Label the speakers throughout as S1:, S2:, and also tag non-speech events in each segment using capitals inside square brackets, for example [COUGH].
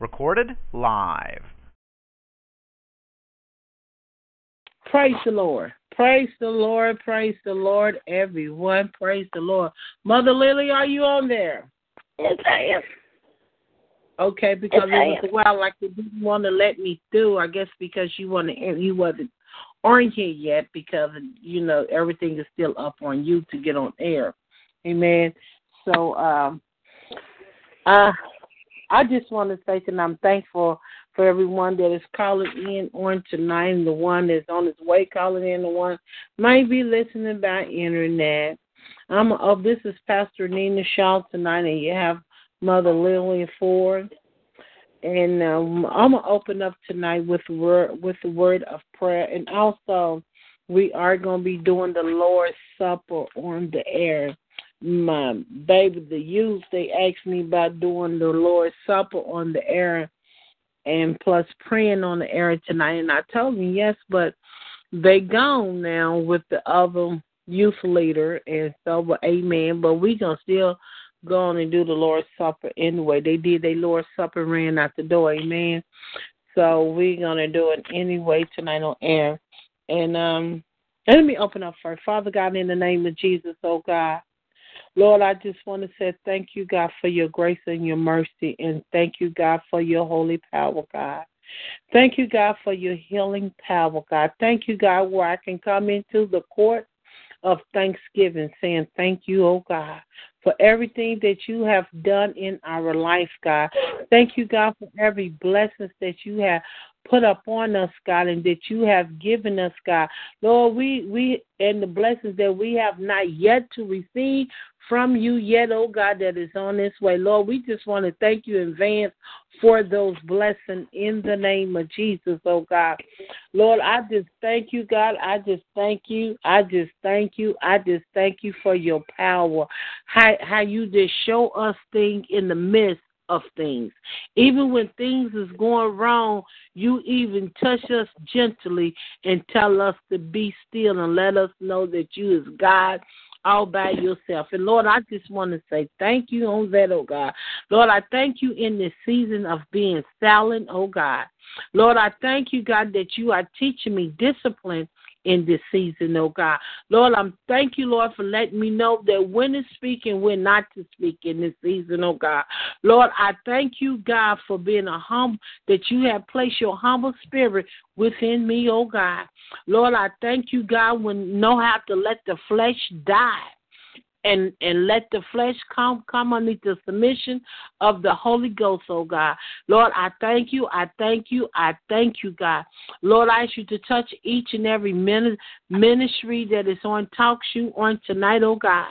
S1: Recorded live.
S2: Praise the Lord. Praise the Lord. Praise the Lord, everyone. Praise the Lord. Mother Lily, are you on there?
S3: Yes, I am.
S2: Okay, because
S3: yes,
S2: it was a while like you didn't want to let me through. I guess because you want to, you wasn't on here yet because you know everything is still up on you to get on air. Amen. So, um, uh, I just want to say that I'm thankful for everyone that is calling in on tonight, and the one that's on his way calling in, the one might be listening by internet. I'm oh, this is Pastor Nina Shaw tonight, and you have Mother Lillian Ford. And um, I'm gonna open up tonight with word with the word of prayer, and also we are gonna be doing the Lord's Supper on the air. My baby, the youth, they asked me about doing the Lord's Supper on the air, and plus praying on the air tonight. And I told them yes, but they gone now with the other youth leader, and so well, amen. But we gonna still go on and do the Lord's Supper anyway. They did their Lord's Supper, ran out the door, amen. So we're gonna do it anyway tonight on air. And um let me open up first. Father God, in the name of Jesus, oh God. Lord, I just want to say thank you, God, for your grace and your mercy, and thank you, God, for your holy power, God. Thank you, God, for your healing power, God. Thank you, God, where I can come into the court of thanksgiving, saying thank you, oh God, for everything that you have done in our life, God. Thank you, God, for every blessing that you have put upon us, God, and that you have given us, God. Lord, we we and the blessings that we have not yet to receive from you yet, oh God, that is on this way. Lord, we just want to thank you in advance for those blessings in the name of Jesus, oh God. Lord, I just thank you, God. I just thank you. I just thank you. I just thank you for your power. How how you just show us things in the midst of things. Even when things is going wrong, you even touch us gently and tell us to be still and let us know that you is God all by yourself. And Lord, I just want to say thank you on that, oh God. Lord, I thank you in this season of being silent, oh God. Lord, I thank you, God, that you are teaching me discipline in this season, oh God. Lord, I'm thank you, Lord, for letting me know that when to speak and when not to speak in this season, oh God. Lord, I thank you, God, for being a humble that you have placed your humble spirit within me, oh God. Lord, I thank you, God, when know how to let the flesh die and and let the flesh come come underneath the submission of the Holy Ghost, oh God. Lord, I thank you, I thank you, I thank you, God. Lord, I ask you to touch each and every ministry that is on Talk Shoe on tonight, oh God.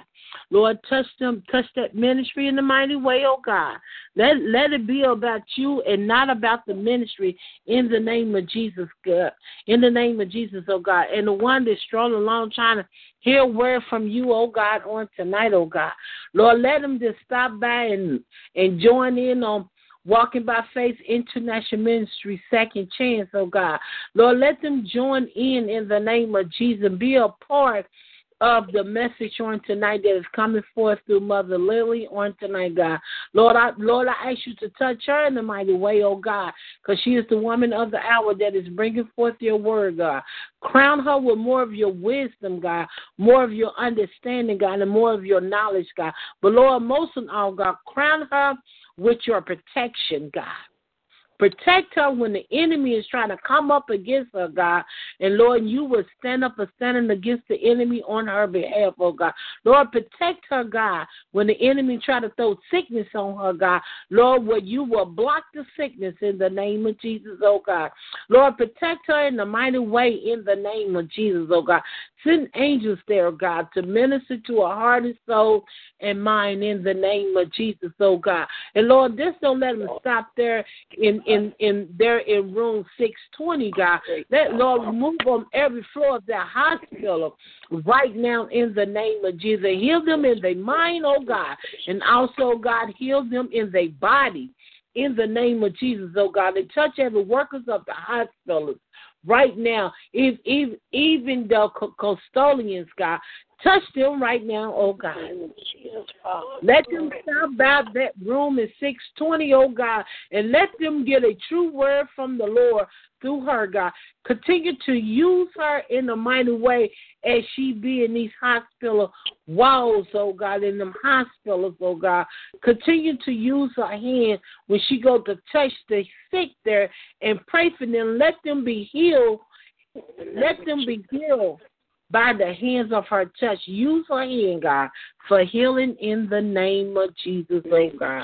S2: Lord, touch them, touch that ministry in the mighty way, oh God. Let let it be about you and not about the ministry in the name of Jesus, God. In the name of Jesus, oh God. And the one that's strolling along trying to hear word from you, oh God, on tonight, oh God. Lord, let them just stop by and, and join in on Walking by Faith International Ministry Second Chance, oh God. Lord, let them join in in the name of Jesus. Be a part of the message on tonight that is coming forth through Mother Lily on tonight, God. Lord, I Lord, I ask you to touch her in the mighty way, oh God, because she is the woman of the hour that is bringing forth your word, God. Crown her with more of your wisdom, God, more of your understanding, God, and more of your knowledge, God. But Lord, most of all, God, crown her with your protection, God. Protect her when the enemy is trying to come up against her, God. And Lord, you will stand up and standing against the enemy on her behalf, oh God. Lord, protect her, God, when the enemy try to throw sickness on her, God. Lord, where you will block the sickness in the name of Jesus, oh God. Lord, protect her in the mighty way in the name of Jesus, oh God. Send angels there, God, to minister to a heart and soul and mind in the name of Jesus, oh God. And Lord, just don't let them stop there in in in there in room six twenty, God. Let Lord move on every floor of that hospital right now in the name of Jesus. Heal them in their mind, oh God, and also God heal them in their body in the name of Jesus, oh God, and touch every workers of the hospitals right now. If, if even the custodians, God, touch them right now, oh God. Let them stop by that room at 620, oh God, and let them get a true word from the Lord through her, God. Continue to use her in a mighty way as she be in these hospital walls, oh God, in them hospitals, oh God. Continue to use her hand when she go to touch the sick there and pray for them. Let them be healed. Let them be healed by the hands of her touch. Use her hand, God, for healing in the name of Jesus, oh God.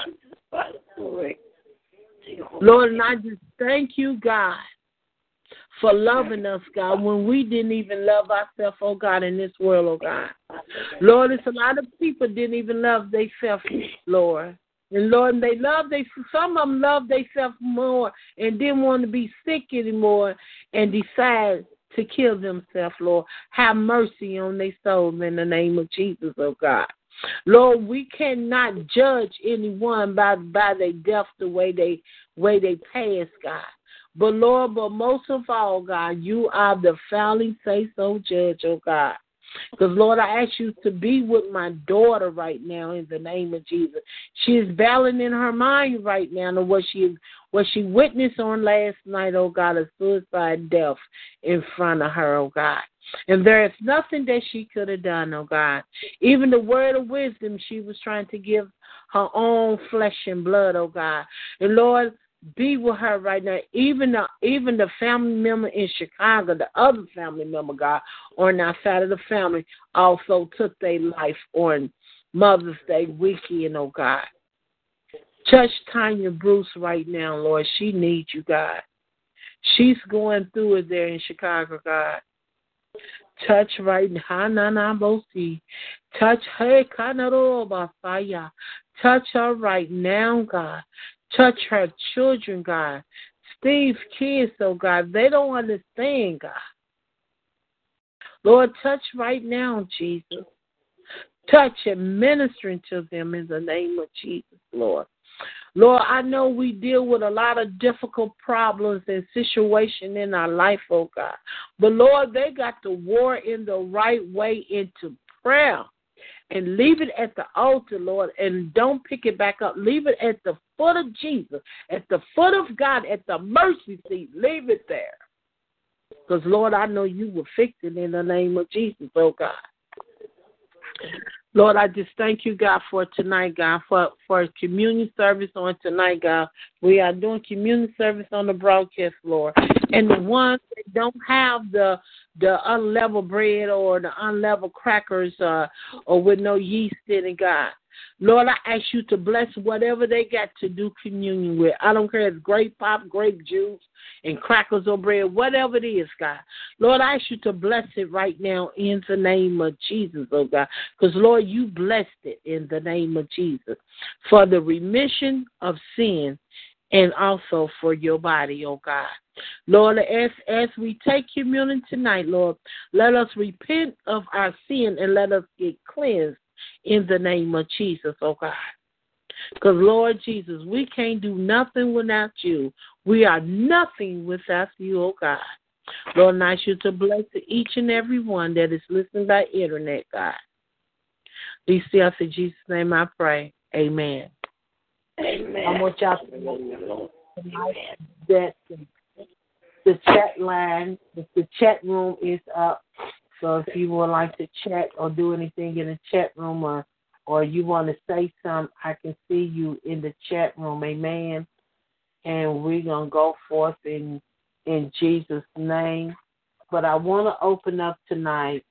S2: Lord, and I just thank you, God, for loving us, God, when we didn't even love ourselves, oh God, in this world, oh God. Lord, it's a lot of people didn't even love themselves, Lord. And Lord, they love they some of them love themselves more and didn't want to be sick anymore and decide to kill themselves, Lord. Have mercy on their souls in the name of Jesus, oh God. Lord, we cannot judge anyone by by their death the way they way they pass, God. But Lord, but most of all, God, you are the fouling say so oh, judge, oh God. Because Lord, I ask you to be with my daughter right now in the name of Jesus. She is battling in her mind right now to what she what she witnessed on last night, oh God, a suicide death in front of her, oh God. And there is nothing that she could have done, oh God. Even the word of wisdom she was trying to give her own flesh and blood, oh God. And Lord, be with her right now. Even the even the family member in Chicago, the other family member, God, on our side of the family, also took their life on Mother's Day weekend, oh God. Touch Tanya Bruce right now, Lord. She needs you, God. She's going through it there in Chicago, God. Touch right now. Touch her. Touch her right now, God. Touch her children, God. Steve's kids, oh God, they don't understand, God. Lord, touch right now, Jesus. Touch and ministering to them in the name of Jesus, Lord. Lord, I know we deal with a lot of difficult problems and situations in our life, oh God. But Lord, they got the war in the right way into prayer and leave it at the altar, Lord, and don't pick it back up. Leave it at the foot of Jesus, at the foot of God, at the mercy seat. Leave it there. Because, Lord, I know you will fix it in the name of Jesus, oh God. Lord, I just thank you, God, for tonight, God, for for communion service on tonight, God. We are doing communion service on the broadcast, Lord. And the ones that don't have the the unleavened bread or the unleavened crackers uh, or with no yeast in it, God. Lord, I ask you to bless whatever they got to do communion with. I don't care if it's grape pop, grape juice, and crackers or bread, whatever it is, God. Lord, I ask you to bless it right now in the name of Jesus, oh God. Because, Lord, you blessed it in the name of Jesus for the remission of sin and also for your body, oh God. Lord, as, as we take communion tonight, Lord, let us repent of our sin and let us get cleansed in the name of Jesus, oh God. Because, Lord Jesus, we can't do nothing without you. We are nothing without you, oh God. Lord, I ask you to bless each and every one that is listening by internet, God. These things in Jesus' name I pray. Amen.
S3: Amen.
S2: I want y'all to know that the chat line, the chat room is up. So if you would like to chat or do anything in the chat room or or you want to say something, I can see you in the chat room. Amen. And we're gonna go forth in in Jesus' name. But I want to open up tonight.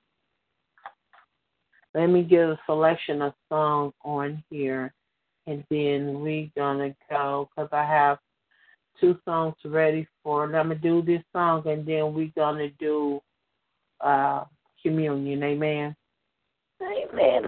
S2: Let me get a selection of songs on here, and then we're gonna go because I have two songs ready for. I'm gonna do this song, and then we're gonna do uh, communion. Amen.
S4: Amen.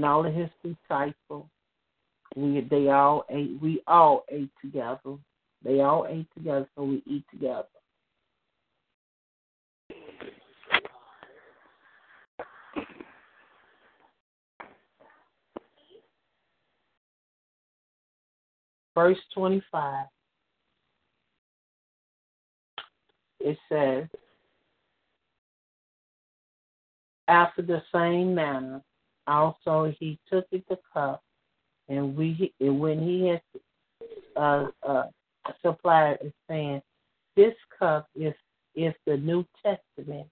S5: and
S2: all of his disciples. We they all ate. We all ate together. They all ate together, so we eat together. Verse 25, it says, After the same manner, also, he took the cup, and we and when he had uh, uh, supplied it, saying, "This cup is is the New Testament,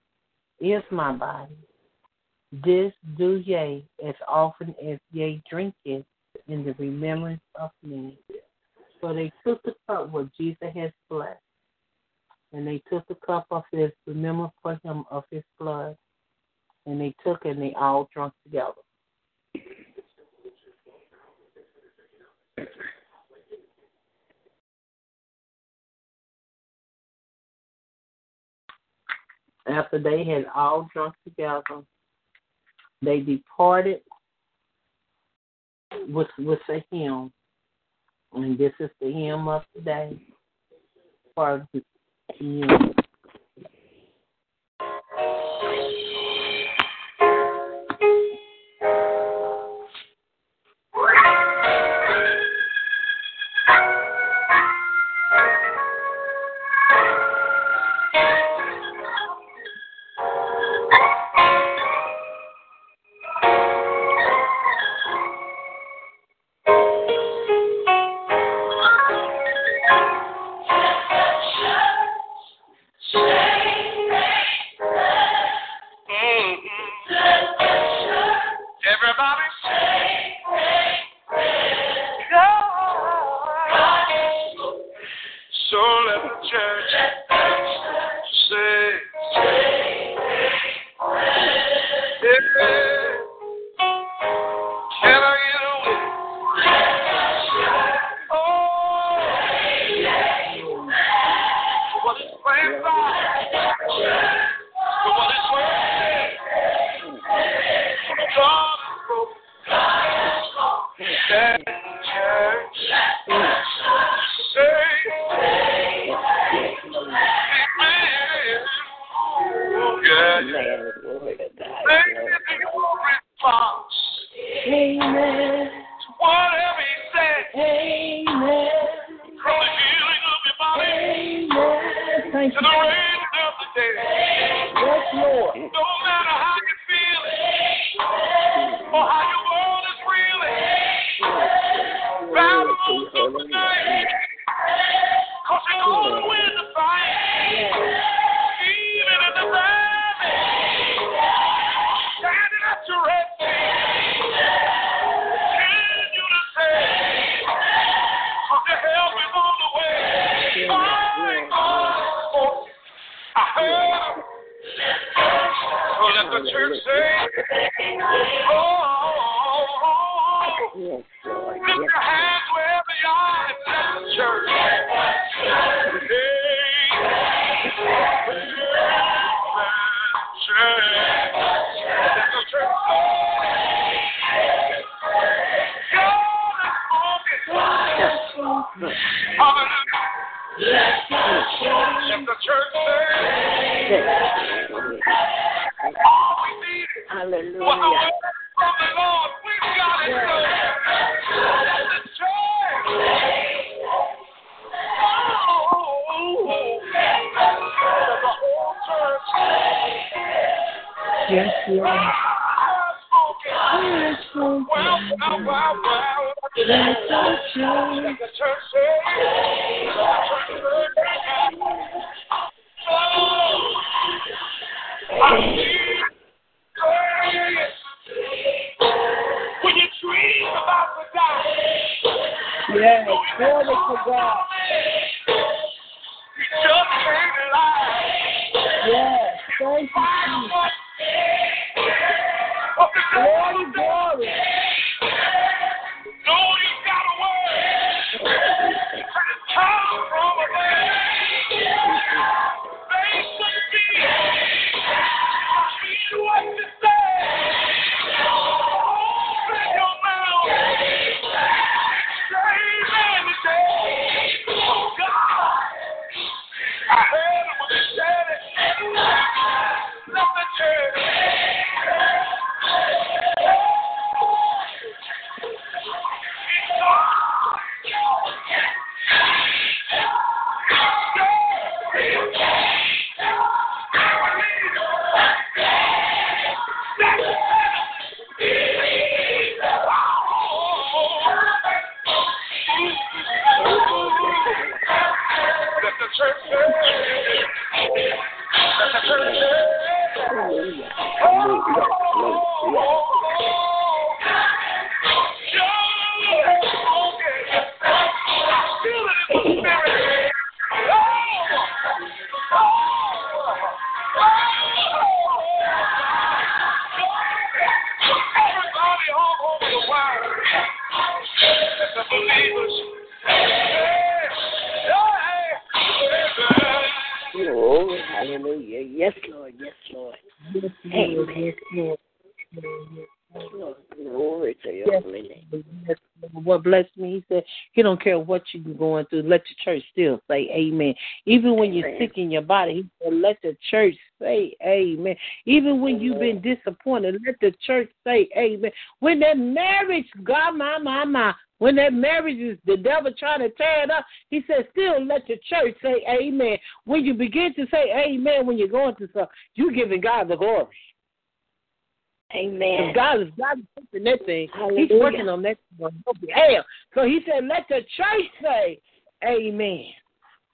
S2: is my body. This do ye as often as ye drink it in the remembrance of me." So they took the cup what Jesus has blessed, and they took the cup of his remembrance for him of his blood, and they took and they all drunk together. After they had all drunk together, they departed with with a hymn, and this is the hymn of today.
S6: day for the hymn.
S3: Yes, Lord.
S6: Well, well, well. The church When he
S2: don't care what you're going through. Let the church still say amen. Even when you're sick in your body, he said, let the church say amen. Even when you've been disappointed, let the church say amen. When that marriage, God, my, my, my, when that marriage is the devil trying to tear it up, he said, still let the church say amen. When you begin to say amen when you're going through something, you're giving God the glory.
S3: Amen.
S2: God is God is fixing that thing. He's working on that on your. So he said, Let the church say Amen.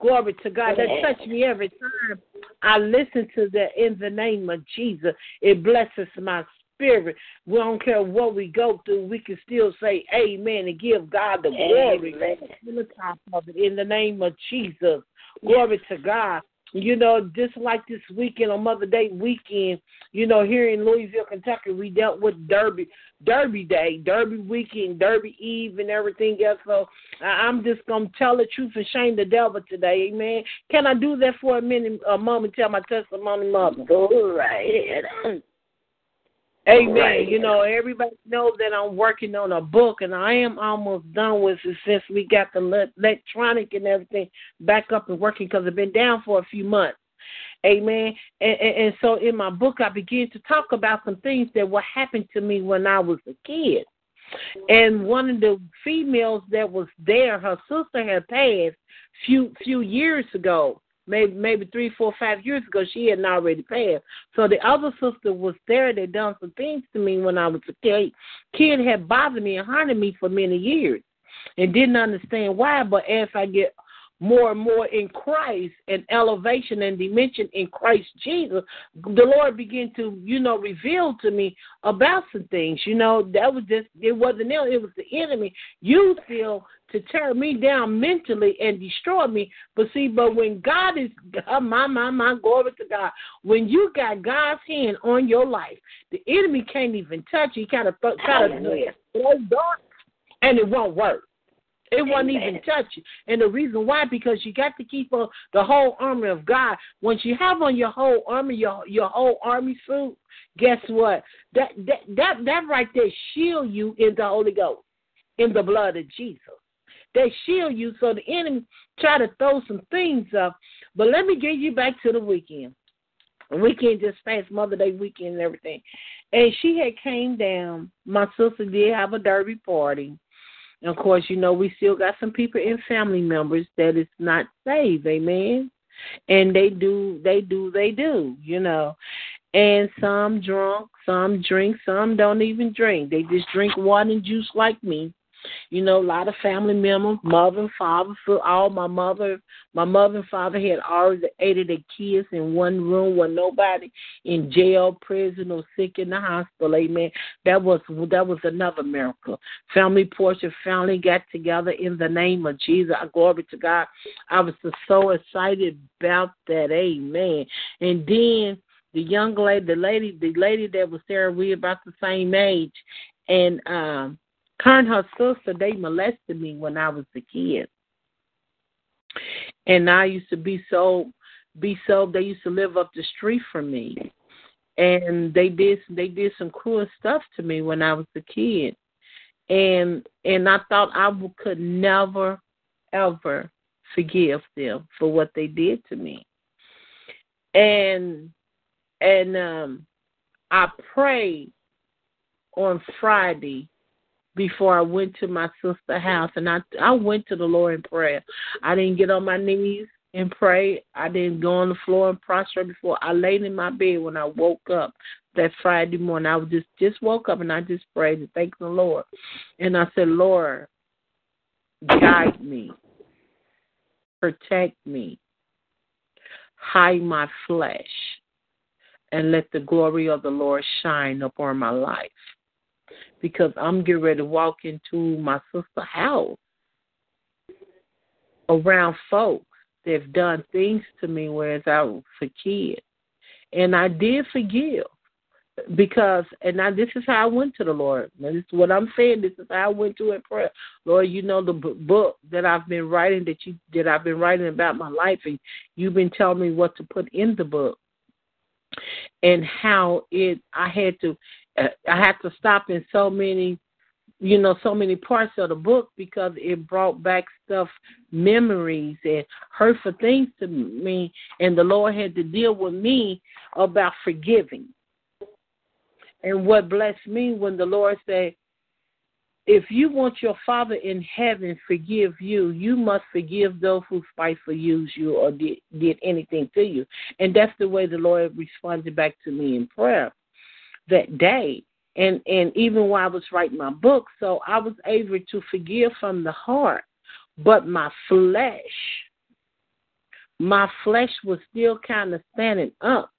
S2: Glory to God. That
S3: Amen.
S2: touched me every time I listen to that in the name of Jesus. It blesses my spirit. We don't care what we go through, we can still say amen and give God the glory
S3: Amen.
S2: in the top of it in the name of Jesus. Glory to God. You know, just like this weekend on Mother Day weekend, you know, here in Louisville, Kentucky, we dealt with Derby, Derby Day, Derby weekend, Derby Eve, and everything else. So I'm just gonna tell the truth and shame the devil today, Amen. Can I do that for a minute, a moment? Tell my testimony, Mother.
S3: Go right ahead.
S2: Amen.
S3: Right.
S2: You know, everybody knows that I'm working on a book, and I am almost done with it since we got the electronic and everything back up and working because it's been down for a few months. Amen. And, and, and so in my book, I begin to talk about some things that were happened to me when I was a kid. And one of the females that was there, her sister had passed few few years ago, maybe maybe three, four, five years ago. She had not already passed. So the other sister was there. They done some things to me when I was a kid. Kid had bothered me and haunted me for many years, and didn't understand why. But as I get more and more in Christ and elevation and dimension in Christ Jesus, the Lord began to, you know, reveal to me about some things. You know, that was just it wasn't them, it was the enemy. You feel to tear me down mentally and destroy me. But see, but when God is [LAUGHS] my my my glory to God, when you got God's hand on your life, the enemy can't even touch you. He kind of kind of throw dark, and it won't work. It won't even touch you. And the reason why, because you got to keep on the whole armor of God. Once you have on your whole armor, your your whole army suit, guess what? That that that that right there shield you in the Holy Ghost, in the blood of Jesus. They shield you so the enemy try to throw some things up. But let me get you back to the weekend. The weekend just passed Mother Day weekend and everything. And she had came down. My sister did have a derby party. And of course, you know, we still got some people in family members that is not saved, amen. And they do they do they do, you know. And some drunk, some drink, some don't even drink. They just drink water and juice like me. You know, a lot of family members, mother and father, for all my mother, my mother and father had already eight of their kids in one room with nobody in jail, prison, or sick in the hospital. Amen. That was that was another miracle. Family portrait family got together in the name of Jesus. I glory to God. I was so excited about that. Amen. And then the young lady, the lady, the lady that was there, we about the same age, and um her and her sister, they molested me when I was a kid. And I used to be so be so they used to live up the street from me. And they did they did some cruel stuff to me when I was a kid. And and I thought I could never ever forgive them for what they did to me. And and um I prayed on Friday before I went to my sister's house, and I I went to the Lord in prayer. I didn't get on my knees and pray. I didn't go on the floor and prostrate before. I laid in my bed when I woke up that Friday morning. I was just just woke up and I just prayed and thanked the Lord, and I said, Lord, guide me, protect me, hide my flesh, and let the glory of the Lord shine upon my life because I'm getting ready to walk into my sister's house around folks that have done things to me whereas I was a kid. And I did forgive because and now this is how I went to the Lord. Now this is what I'm saying. This is how I went to in prayer. Lord, you know the book that I've been writing that you that I've been writing about my life, and you've been telling me what to put in the book, and how it I had to I had to stop in so many, you know, so many parts of the book because it brought back stuff, memories and hurtful things to me, and the Lord had to deal with me about forgiving. And what blessed me when the Lord said, if you want your Father in heaven forgive you, you must forgive those who spitefully use you or did, did anything to you. And that's the way the Lord responded back to me in prayer that day and and even while I was writing my book, so I was able to forgive from the heart, but my flesh, my flesh was still kind of standing up.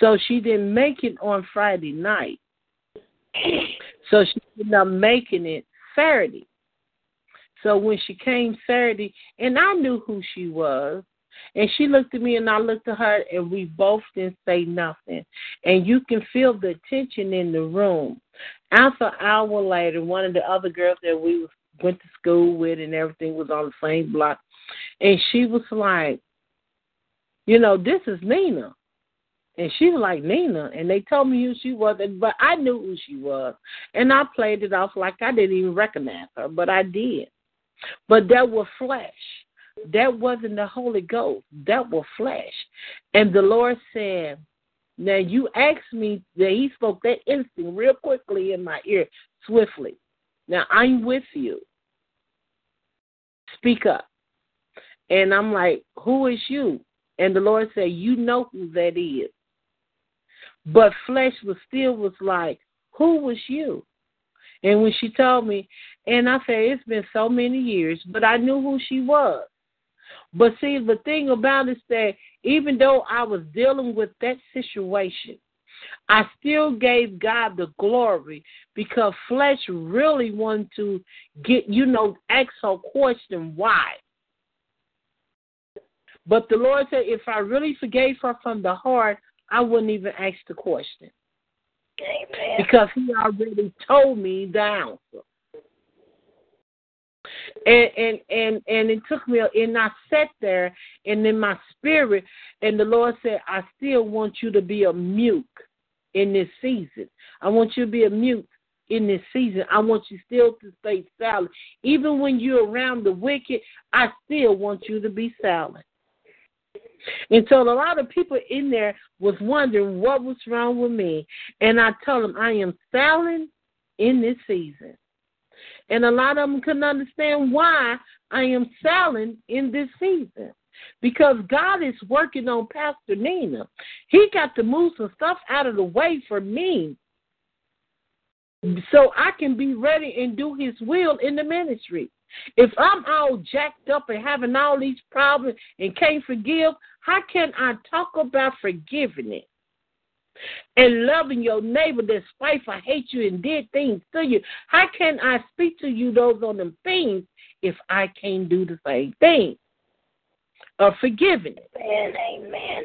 S2: So she didn't make it on Friday night. [CLEARS THROAT] So she ended up making it Saturday. So when she came Saturday, and I knew who she was, and she looked at me and I looked at her and we both didn't say nothing. And you can feel the tension in the room. After an hour later, one of the other girls that we went to school with and everything was on the same block. And she was like, you know, this is Nina. And she was like, Nina. And they told me who she was, but I knew who she was. And I played it off like I didn't even recognize her, but I did. But that was flesh. That wasn't the Holy Ghost. That was flesh. And the Lord said, Now you asked me that He spoke that instant real quickly in my ear, swiftly. Now I'm with you. Speak up. And I'm like, Who is you? And the Lord said, You know who that is. But flesh was still was like, Who was you? And when she told me, and I said, It's been so many years, but I knew who she was. But see, the thing about it is that even though I was dealing with that situation, I still gave God the glory because flesh really wanted to get, you know, ask her question, why? But the Lord said, if I really forgave her from the heart, I wouldn't even ask the question.
S3: Amen.
S2: Because He already told me the answer. And and and and it took me and I sat there and in my spirit and the Lord said, I still want you to be a mute in this season. I want you to be a mute in this season. I want you still to stay silent. Even when you're around the wicked, I still want you to be silent. And so a lot of people in there was wondering what was wrong with me. And I told them I am silent in this season. And a lot of them couldn't understand why I am selling in this season. Because God is working on Pastor Nina. He got to move some stuff out of the way for me so I can be ready and do his will in the ministry. If I'm all jacked up and having all these problems and can't forgive, how can I talk about forgiving it? And loving your neighbor that spiteful hate you and did things to you. How can I speak to you those on them things if I can't do the same thing? Of forgiving.
S3: Amen. Amen.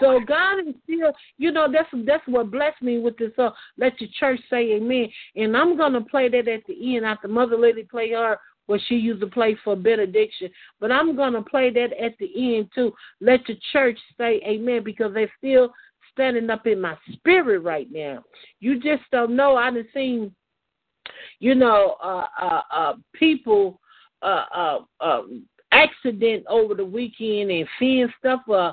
S2: So God is still, you know, that's that's what blessed me with this. Uh, let your church say Amen. And I'm gonna play that at the end after Mother Lady play her what she used to play for benediction. But I'm gonna play that at the end too. Let the church say Amen because they're still standing up in my spirit right now. You just don't know. I done seen, you know, uh, uh, uh, people uh, uh, uh, accident over the weekend and seeing stuff. Uh,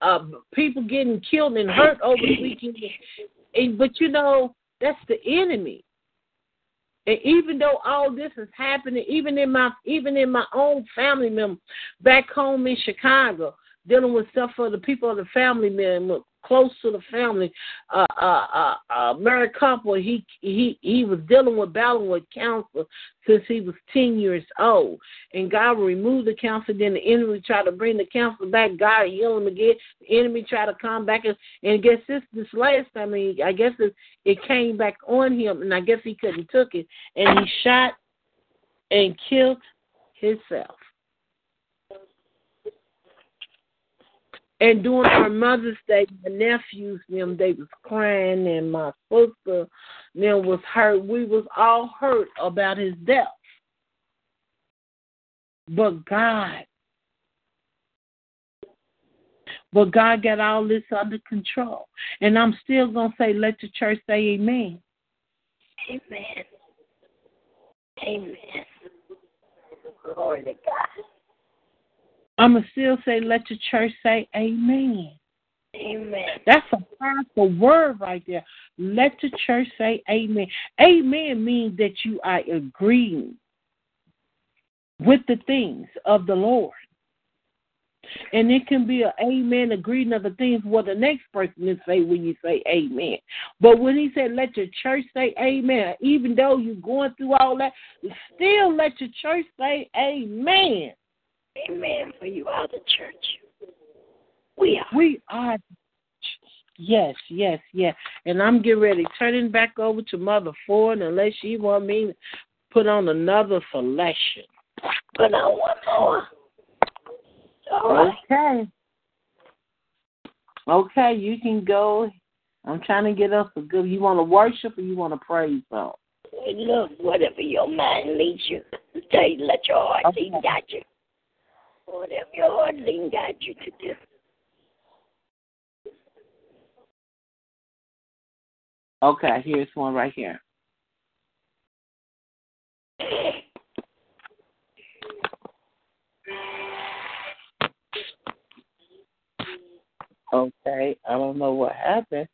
S2: uh, people getting killed and hurt over the weekend. And, but you know, that's the enemy. And even though all this is happening, even in my even in my own family member back home in Chicago, dealing with stuff for the people of the family member close to the family. Uh, uh, uh, uh, married couple. He he he was dealing with battling with cancer since he was ten years old, and God removed the cancer. Then the enemy tried to bring the cancer back. God healed him again. The enemy tried to come back, and, and I guess this this last time, I, mean, I guess it, it came back on him, and I guess he couldn't took it, and he shot and killed himself. And during our Mother's Day, my nephews, them, they was crying, and my sister, them, was hurt. We was all hurt about his death. But God, but God got all this under control. And I'm still going to say, let the church say amen.
S3: Amen. Amen. Glory to God.
S2: I'm going to still say, let the church say amen.
S3: Amen.
S2: That's a powerful word right there. Let the church say amen. Amen means that you are agreeing with the things of the Lord. And it can be an amen agreeing of the things what the next person is say when you say amen. But when he said let your church say amen, even though you're going through all that, still let your church say amen.
S3: Amen. For you are the church. We are.
S2: We are. Yes, yes, yes. And I'm getting ready turning back over to Mother Ford unless she want me to put on another selection.
S3: Put on one more. All right.
S2: Okay. Okay, you can go. I'm trying to get us a good. You want to worship or you want to praise song?
S3: Look, whatever your mind leads you, [LAUGHS] say, let your heart
S2: Okay.
S3: lead you. Whatever your heart lead guide you to do.
S2: Okay, here's one right here. Okay, I don't know what happened.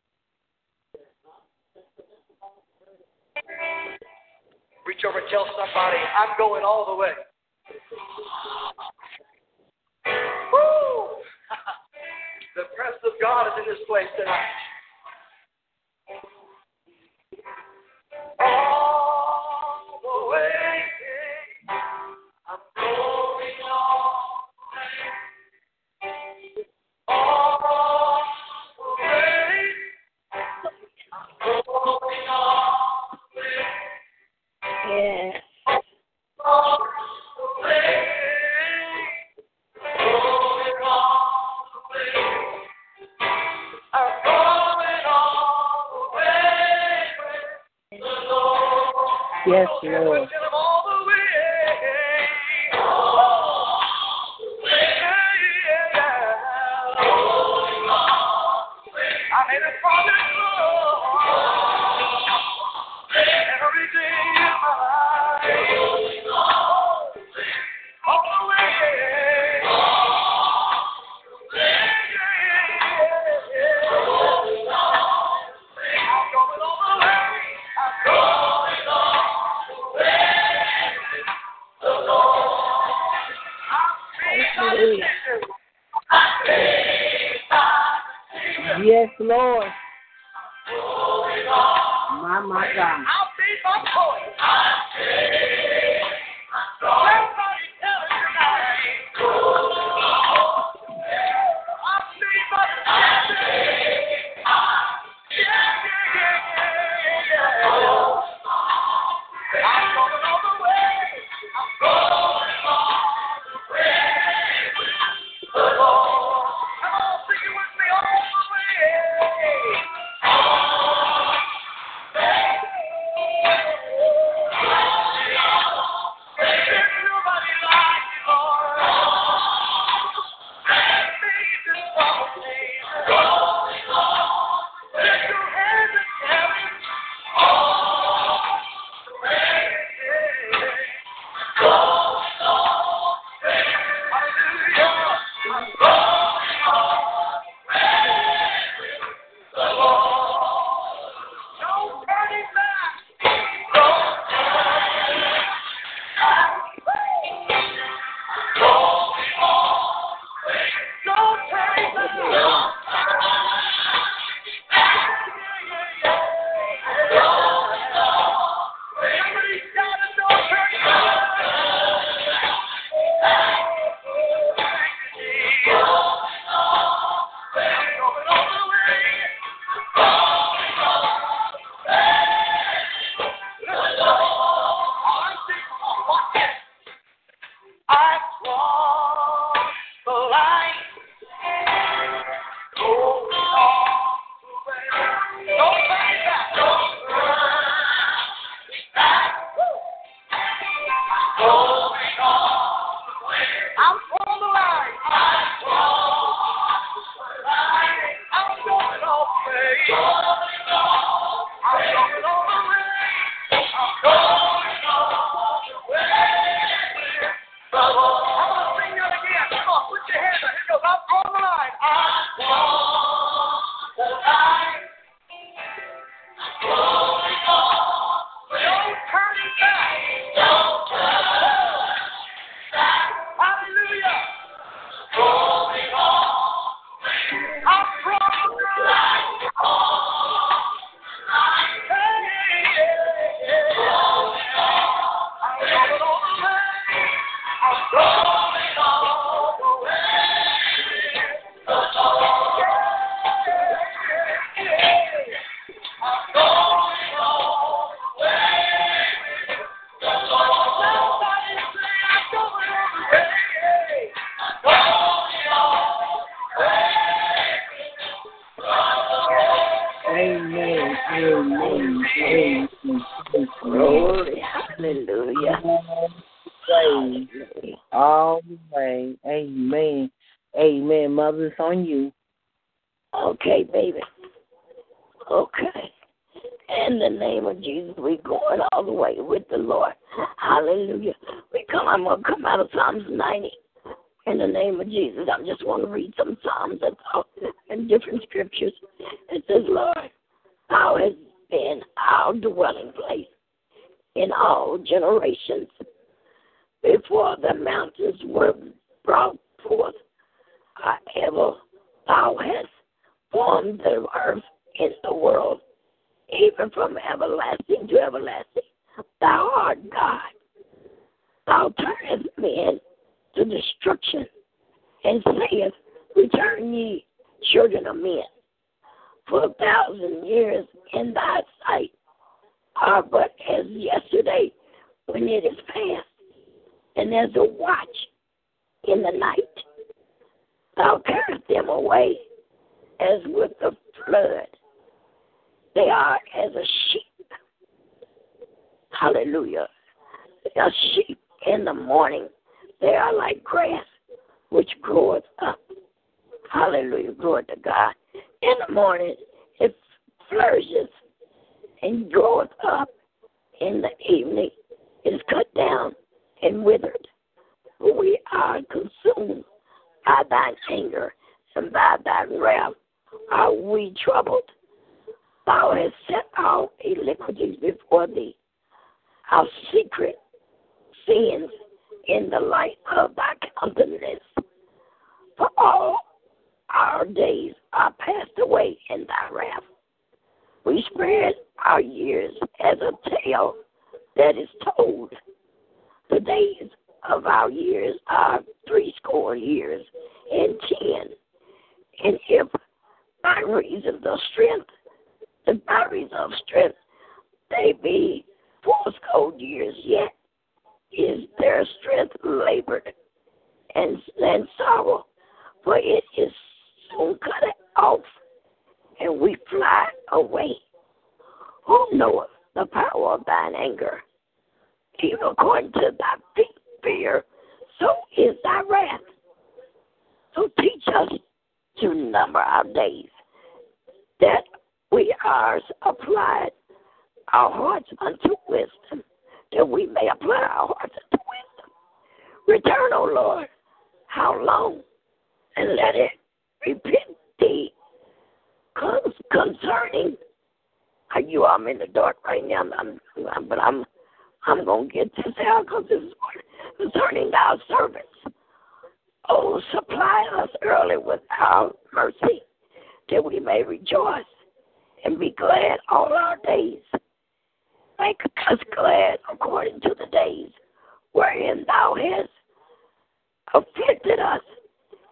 S6: Reach over and tell somebody, I'm going all the way. The presence of God is in this place tonight.
S4: Lord.
S3: Knoweth the power of thine anger? Even according to thy deep fear, so is thy wrath. So teach us to number our days, that we are applied our hearts unto wisdom, that we may apply our hearts unto wisdom. Return, O Lord, how long? And let it repent thee concerning. You, I'm in the dark right now, I'm, I'm, but I'm, I'm gonna get this out because this is concerning our servants. Oh, supply us early with our mercy, that we may rejoice and be glad all our days. Make us glad according to the days wherein thou hast afflicted us,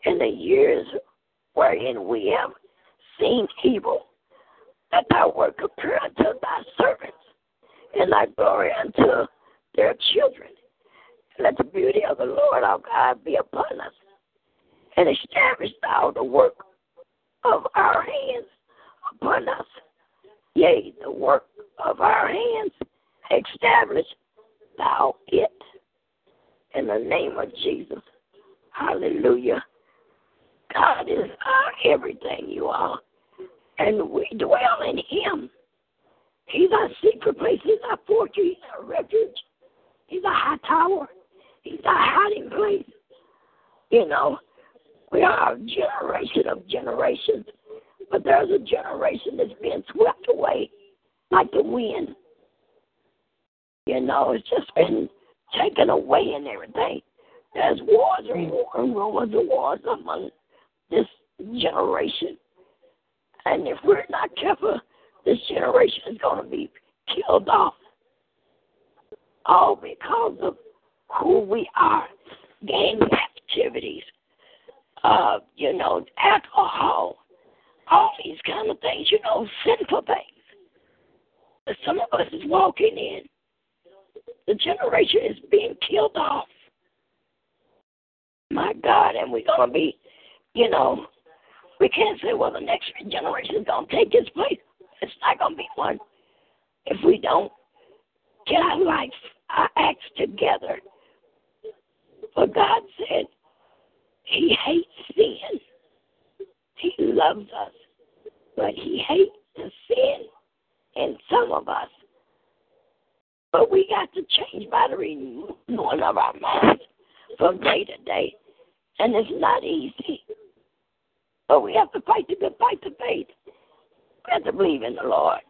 S3: in the years wherein we have seen evil, that thou work appear unto thy servants, and thy glory unto their children. Let the beauty of the Lord our God be upon us, and establish thou the work of our hands upon us. Yea, the work of our hands, establish thou it. In the name of Jesus. Hallelujah. God is our everything, you are. And we dwell in Him. He's our secret place. He's our fortress. He's our refuge. He's a high tower. He's a hiding place. You know, we are a generation of generations, but there's a generation that's being swept away like the wind. You know, it's just been taken away and everything. There's wars and wars and rumors of wars among this generation. And if we're not careful, this generation is going to be killed off. All because of who we are, gang activities, uh, you know, alcohol, all these kind of things, you know, sinful things that some of us is walking in. The generation is being killed off. My God, and we're going to be, you know, we can't say, well, the next generation is going to take his place. It's not going to be one if we don't get our life, our acts together but God said He hates sin. He loves us, but He hates the sin in some of us. But we got to change by the renewing of our minds from day to day. And it's not easy. But we have to fight the good fight the faith. We have to believe in the Lord.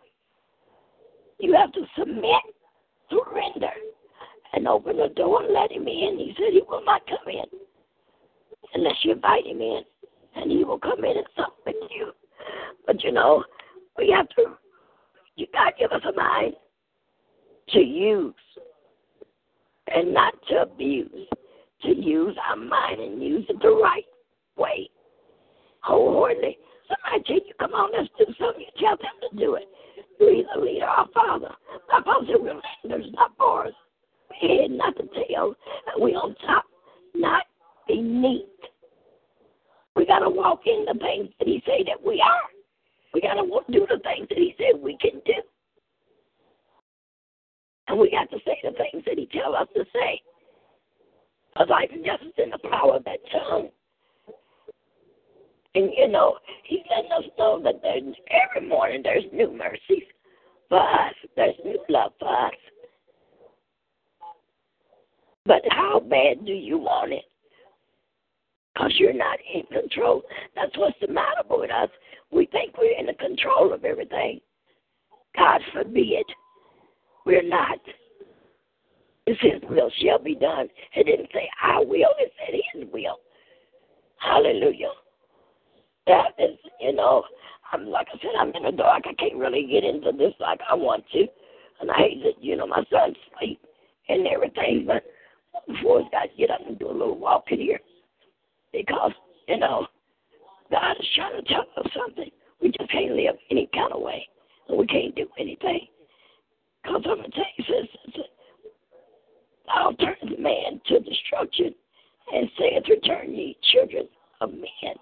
S3: You have to submit, surrender, and open the door and let him in. He said he will not come in unless you invite him in, and he will come in and sup with you. But you know, we have to, you God give us a mind to use and not to abuse, to use our mind and use it the right way, wholeheartedly. Somebody tell you, come on, let's do something. You tell them to do it. You're the leader, our Father. Our Father said we're leaders, not boys head, not the tail. We on top, not beneath. We gotta walk in the things that He said that we are. We gotta do the things that He said we can do. And we got to say the things that He tells us to say. Because life and justice in the power of that tongue. And you know, He letting us know that there's, every morning there's new mercies for us. There's new love for us. But how bad do you want it? Because you're not in control. That's what's the matter with us. We think we're in the control of everything. God forbid. We're not. It's His will shall be done. It didn't say our will, it said His will. Hallelujah. Is, you know, I'm like I said, I'm in the dark. I can't really get into this like I want to. And I hate that, you know, my son's sleep and everything, but before he's got to get up and do a little walk in here. Because, you know, God is trying to tell us something. We just can't live any kind of way. And we can't do anything. Because I'm to tell you, says, I'll turn man to destruction and saith, Return ye children of men.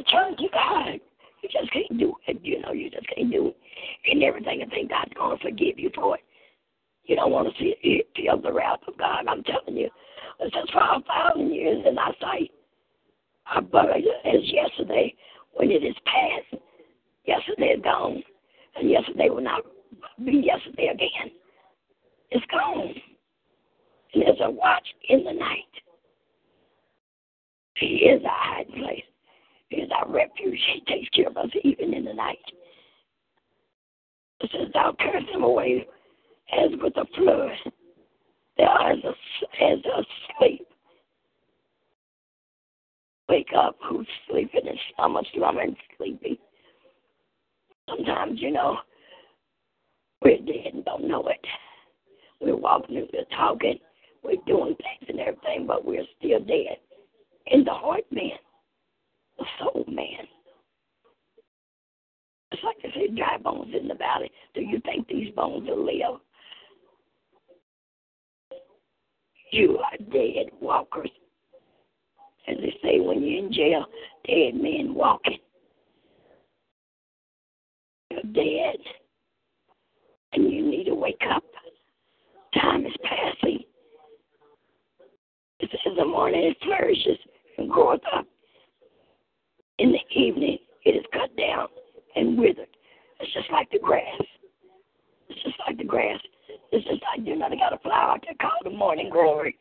S3: Return to God. You just can't do it. You know, you just can't do it. And everything and think God's going to forgive you for it. You don't want to see it, feel the wrath of God. I'm telling you. It says, for a thousand years in our sight. But as yesterday, when it is past, yesterday is gone. And yesterday will not be yesterday again. It's gone. And there's a watch in the night. He is our hiding place. Is our refuge. He takes care of us even in the night. It says, Thou carest them away as with a flood. They are as, as asleep. Wake up, who's sleeping and slumber, slumber and sleeping. Sometimes, you know, we're dead and don't know it. We're walking, and we're talking, we're doing things and everything, but we're still dead. In the heart, man, the soul, man. It's like they say, dry bones in the valley. Do you think these bones will live? You are dead walkers. As they say when you're in jail, dead men walking. You're dead. And you need to wake up. Time is passing. It says the morning it flourishes and groweth up. In the evening it is cut down and withered. It's just like the grass. It's just like the grass. It's just like you know they got a flower out called the morning glory.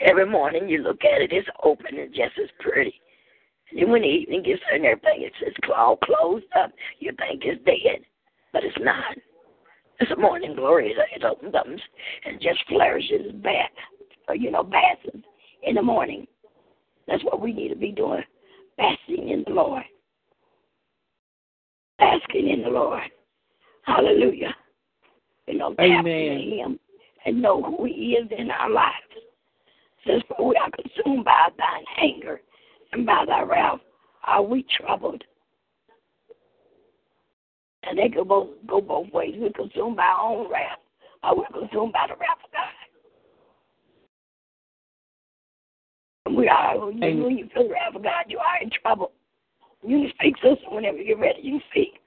S3: Every morning you look at it, it's open and just as pretty. And then when the evening gets there and everything, it's just all closed up. You think it's dead, but it's not. It's a morning glory. It opens up and just flourishes back, or, you know, basking in the morning. That's what we need to be doing, basking in the Lord. Basking in the Lord. Hallelujah. You know,
S2: Amen.
S3: Him and know who He is in our lives. Says, For we are consumed by thine anger and by thy wrath are we troubled. And they could both go both ways. We're consumed by our own wrath, or we're consumed by the wrath of God. We are when you, when you feel the wrath of God, you are in trouble. You can speak, sister, whenever you're ready. You speak.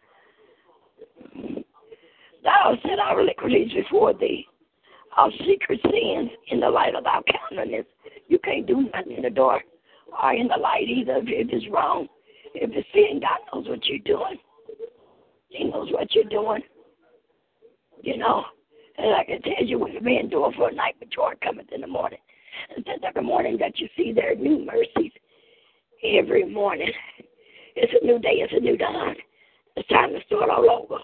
S3: Thou set our iniquities before thee, our secret sins in the light of thy countenance. You can't do nothing in the dark or in the light either if it's wrong. If it's sin, God knows what you're doing. He knows what you're doing. You know, and I can tell you what you've been doing for a night, but joy cometh in the morning. Since every morning that you see there are new mercies every morning. It's a new day, it's a new dawn. It's time to start all over.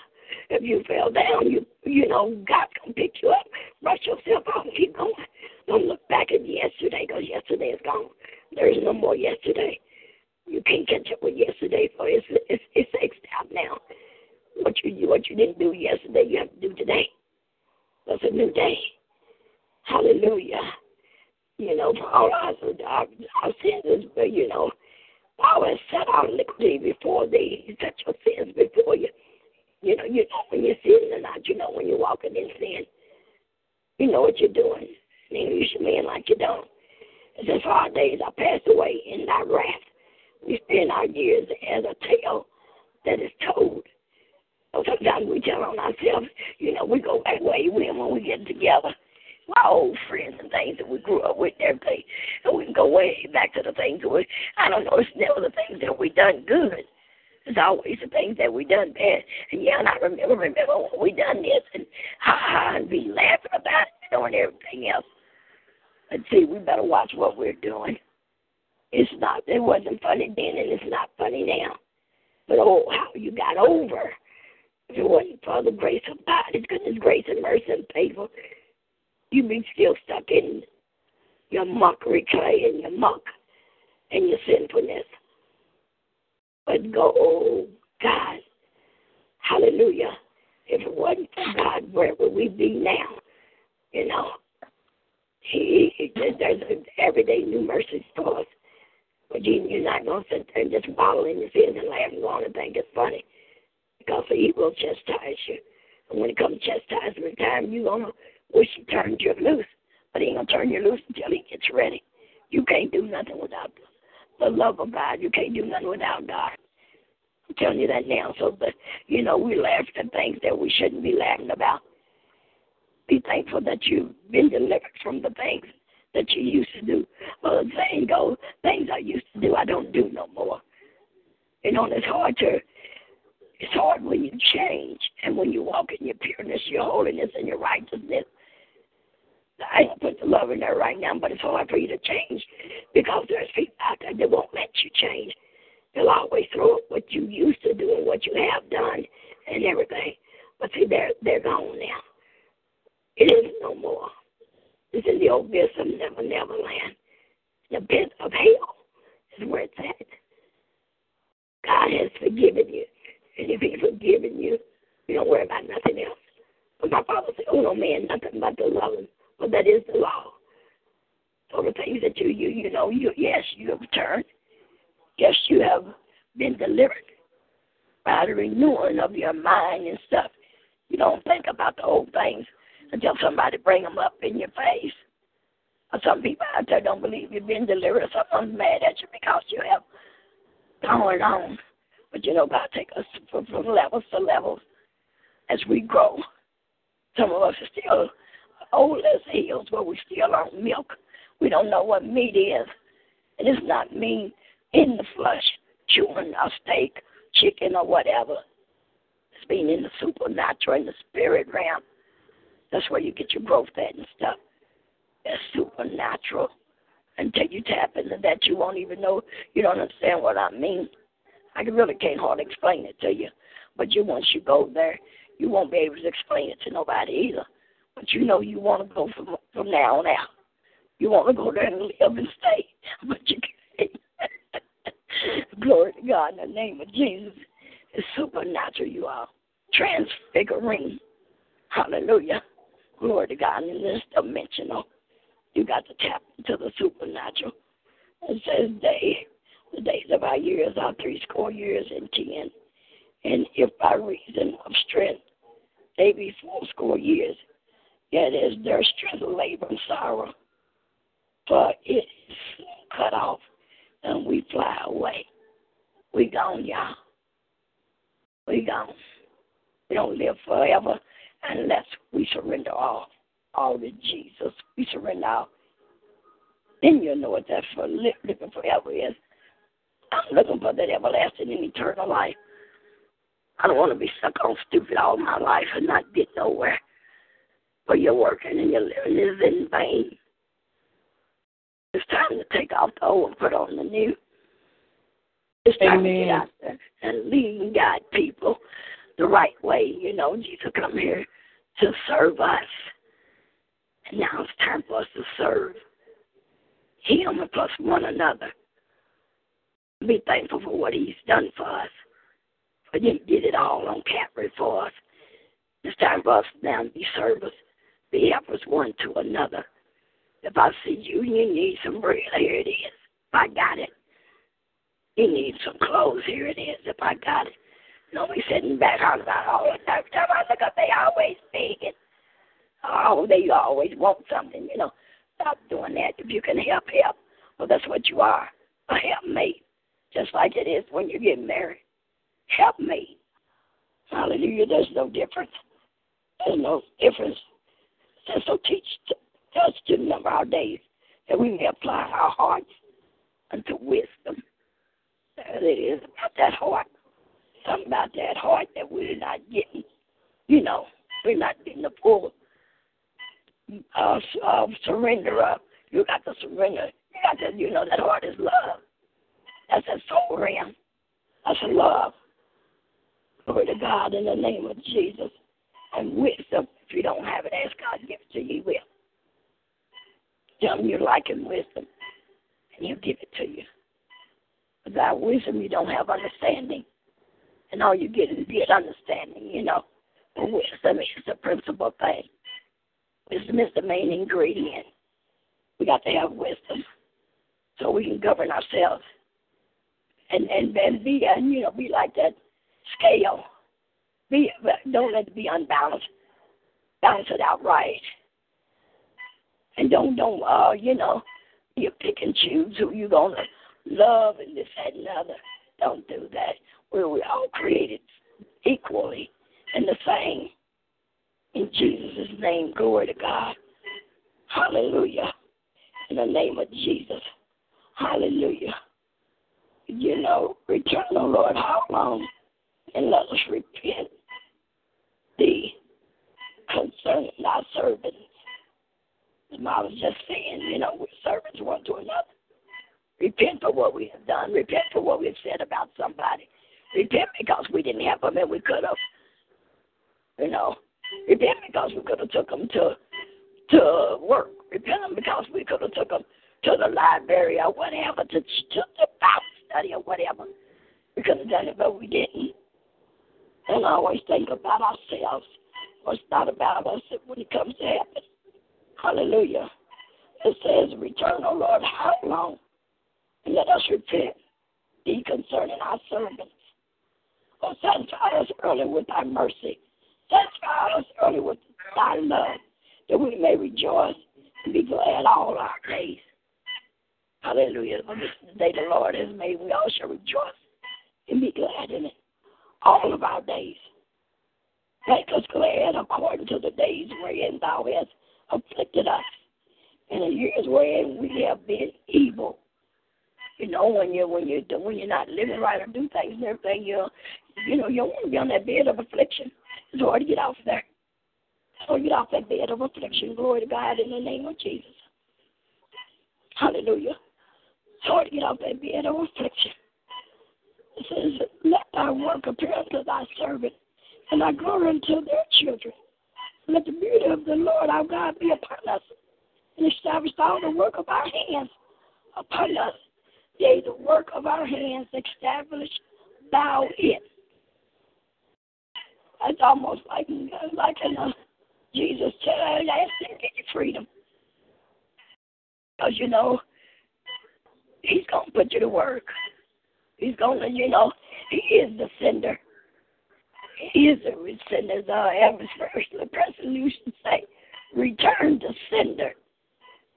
S3: If you fell down, you you know, God's gonna pick you up. Brush yourself off keep going. Don't look back at yesterday because yesterday is gone. There is no more yesterday. You can't catch up with yesterday, for it's it's it's out now. What you what you didn't do yesterday, you have to do today. That's a new day. Hallelujah. You know, for all our, our, sins, you know, Paul has set our iniquity before thee. He set your sins before you. You know, you know when you're sinning or not. You know when you're walking in sin. You know what you're doing. And you should mean like you don't. It says, our days are passed away in thy wrath. We spend our years as a tale that is told. So sometimes we tell on ourselves, you know, we go back way when when we get together. My old friends and things that we grew up with and everything. And we can go way back to the things that we I don't know, it's never the things that we done good. It's always the things that we done bad. And yeah, and I remember remember when we done this and ha ha and be laughing about it, and everything else. But see, we better watch what we're doing. It's not it wasn't funny then and it's not funny now. But oh how you got over. If it wasn't for the grace of God, His goodness, grace, and mercy and favor, you'd be still stuck in your mockery clay and your muck and your sinfulness. But go, oh God, hallelujah. If it wasn't for God, where would we be now? You know, He, he there's everyday new mercies for us. But you, you're not going to sit there and just wallow in your sins and laugh and go on and think it's funny. Because He will chastise you. And when it comes to chastisement time, you're going to wish He turned you loose. But He ain't to turn you loose until He gets ready. You can't do nothing without the, love of God. You can't do nothing without God. I'm telling you that now. So, but, you know, we laugh at things that we shouldn't be laughing about. Be thankful that you've been delivered from the things that you used to do. Well, the saying goes, things I used to do, I don't do no more. You know, and it's hard to, it's hard when you change and when you walk in your pureness, your holiness, and your righteousness. I put the love in there right now, but it's hard for you to change because there's people out there that won't let you change. They'll always throw up what you used to do and what you have done and everything. But see, they're they're gone now. It isn't no more. It's in the abyss of Never Never Land. The pit of hell is where it's at. God has forgiven you. And if He's forgiven you, you don't worry about nothing else. But my father said, Oh no man, nothing but the love Well that is the law. So the things that you you you know, you yes, you have turned. Yes, you have been delivered by the renewing of your mind and stuff. You don't think about the old things until somebody bring them up in your face. Some people out there don't believe you've been delivered. Someone's mad at you because you have gone on. But you know, God take us from levels to levels as we grow. Some of us are still old as hills, but we still on milk. We don't know what meat is. And it's not mean in the flesh, chewing a steak, chicken, or whatever. It's being in the supernatural, in the spirit realm. That's where you get your growth at and stuff. That's supernatural. Until you tap into that, you won't even know. You don't understand what I mean. I really can't hardly explain it to you. But you, once you go there, you won't be able to explain it to nobody either. But you know you want to go from from now on out. You want to go there and live and stay, [LAUGHS] but you can't. [LAUGHS] Glory to God in the name of Jesus. It's supernatural, you are. Transfiguring. Hallelujah. Glory to God. In this dimensional, you got to tap into the supernatural. It says day, the days of our years are three score years and ten. And if by reason of strength they be four score years, yet is their strength labor and sorrow. For it is cut off, and we fly away. We gone, y'all. We gone. We don't live forever unless we surrender all, all to Jesus. We surrender all. Then you'll know what that for living forever is. I'm looking for that everlasting and eternal life. I don't want to be stuck on stupid all my life and not get nowhere. But you're working and you're living is in vain. It's time to take off the old and put on the new. It's time
S2: Amen.
S3: to get out there and lead and guide people the right way. You know, Jesus come here to serve us. And now it's time for us to serve Him and plus one another. Be thankful for what He's done for us. For He did it all on Calvary for us. It's time for us now to be servants, be helpers one to another. If I see you you need some bread, here it is. If I got it. You need some clothes, here it is. If I got it. Don't be sitting back on about oh, time. Every time I look up, they always begging. Oh, they always want something, you know. Stop doing that. If you can help, help. Well, that's what you are, a helpmate. Just like it is when you get married. Helpmate. Hallelujah. There's no difference. There's no difference. So, so teach us to number our days that we may apply our hearts unto wisdom. There it is about that heart. Something about that heart that we're not getting, you know, we're not getting the full uh, uh, surrender up. You got to surrender. You got to, you know, that heart is love. That's a soul realm. That's a love. Glory to God in the name of Jesus. And wisdom, you don't have it, ask God to give it to you, He will. Tell him you like him wisdom, and he'll give it to you. Without wisdom, you don't have understanding. And all you get is get understanding, you know. But wisdom is the principal thing. Wisdom is the main ingredient. We got to have wisdom so we can govern ourselves and and and be and you know be like that scale. Be don't let it be unbalanced. Balance it out right. And don't don't uh you know you pick and choose who you gonna love and this that and the other. Don't do that. We're we all created equally and the same. In Jesus' name, glory to God. Hallelujah. In the name of Jesus. Hallelujah. You know, return, O Lord, how long? And let us repent the concerning our servants. And I was just saying, you know, we're servants one to another. Repent for what we have done. Repent for what we've said about somebody. Repent because we didn't have them and we could have. You know, repent because we could have took them to to work. Repent because we could have took them to the library or whatever, to, to the Bible study or whatever. We could have done it, but we didn't. And I always think about ourselves. It's not about us when it comes to heaven. Hallelujah. It says, Return, O Lord, how long? And let us repent, be concerning our servants. Oh, satisfy us early with thy mercy. Satisfy us early with thy love, that we may rejoice and be glad all our days. Hallelujah. For this is the day the Lord has made. We all shall rejoice and be glad in it all of our days. Make us glad according to the days wherein thou hast afflicted us, and the years wherein we have been evil. You know, when you when you when you're not living right or do things and everything, you you know you don't want to be on that bed of affliction. It's hard to get off there. To get off that bed of affliction. Glory to God in the name of Jesus. Hallelujah. It's hard to get off that bed of affliction. It says, Let thy work appear unto thy servant, and thy glory unto their children. Let the beauty of the Lord our God be upon us, and establish all the work of our hands upon us. Yea, the work of our hands establish thou it. That's almost like like in a, Jesus tell ask him get your freedom. Because you know, he's gonna put you to work. He's gonna, you know, he is the sender. He is the sender. The person used to say, return to sender.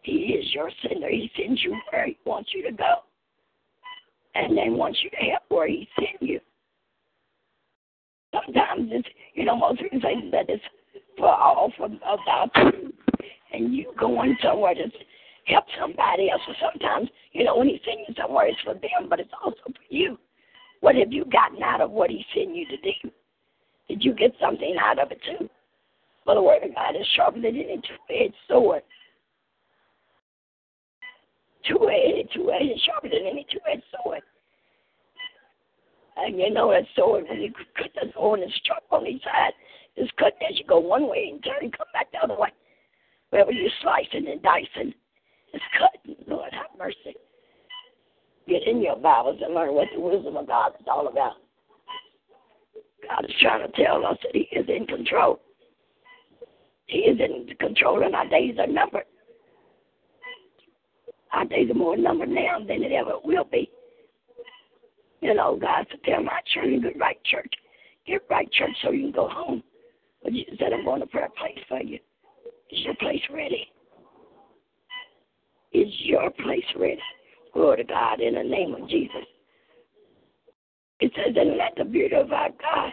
S3: He is your sender. He sends you where he wants you to go. And then wants you to help where he sent you. Sometimes it's, you know, most people say that it's for all for about you. And you going somewhere to help somebody else. Or sometimes, you know, when he sends you somewhere, it's for them, but it's also for you. What have you gotten out of what he sent you to do? Did you get something out of it too? Well, the word of God is sharper than any two-edged sword. Two-edged, two-edged, sharper than any two-edged sword. And you know that sword, when you cut the sword and sharp on each side, it's cutting as you go one way and turn and come back the other way. Wherever you're slicing and dicing, it's cutting. Lord, have mercy. Get in your Bibles and learn what the wisdom of God is all about. God is trying to tell us that He is in control. He is in control, and our days are numbered. Our days are more numbered now than it ever will be. You oh, know, God said, tell my children, get right church. Get right church so you can go home. But you said, I'm going to pray a place for you. Is your place ready? Is your place ready? Glory to God in the name of Jesus. It says, and let the beauty of our God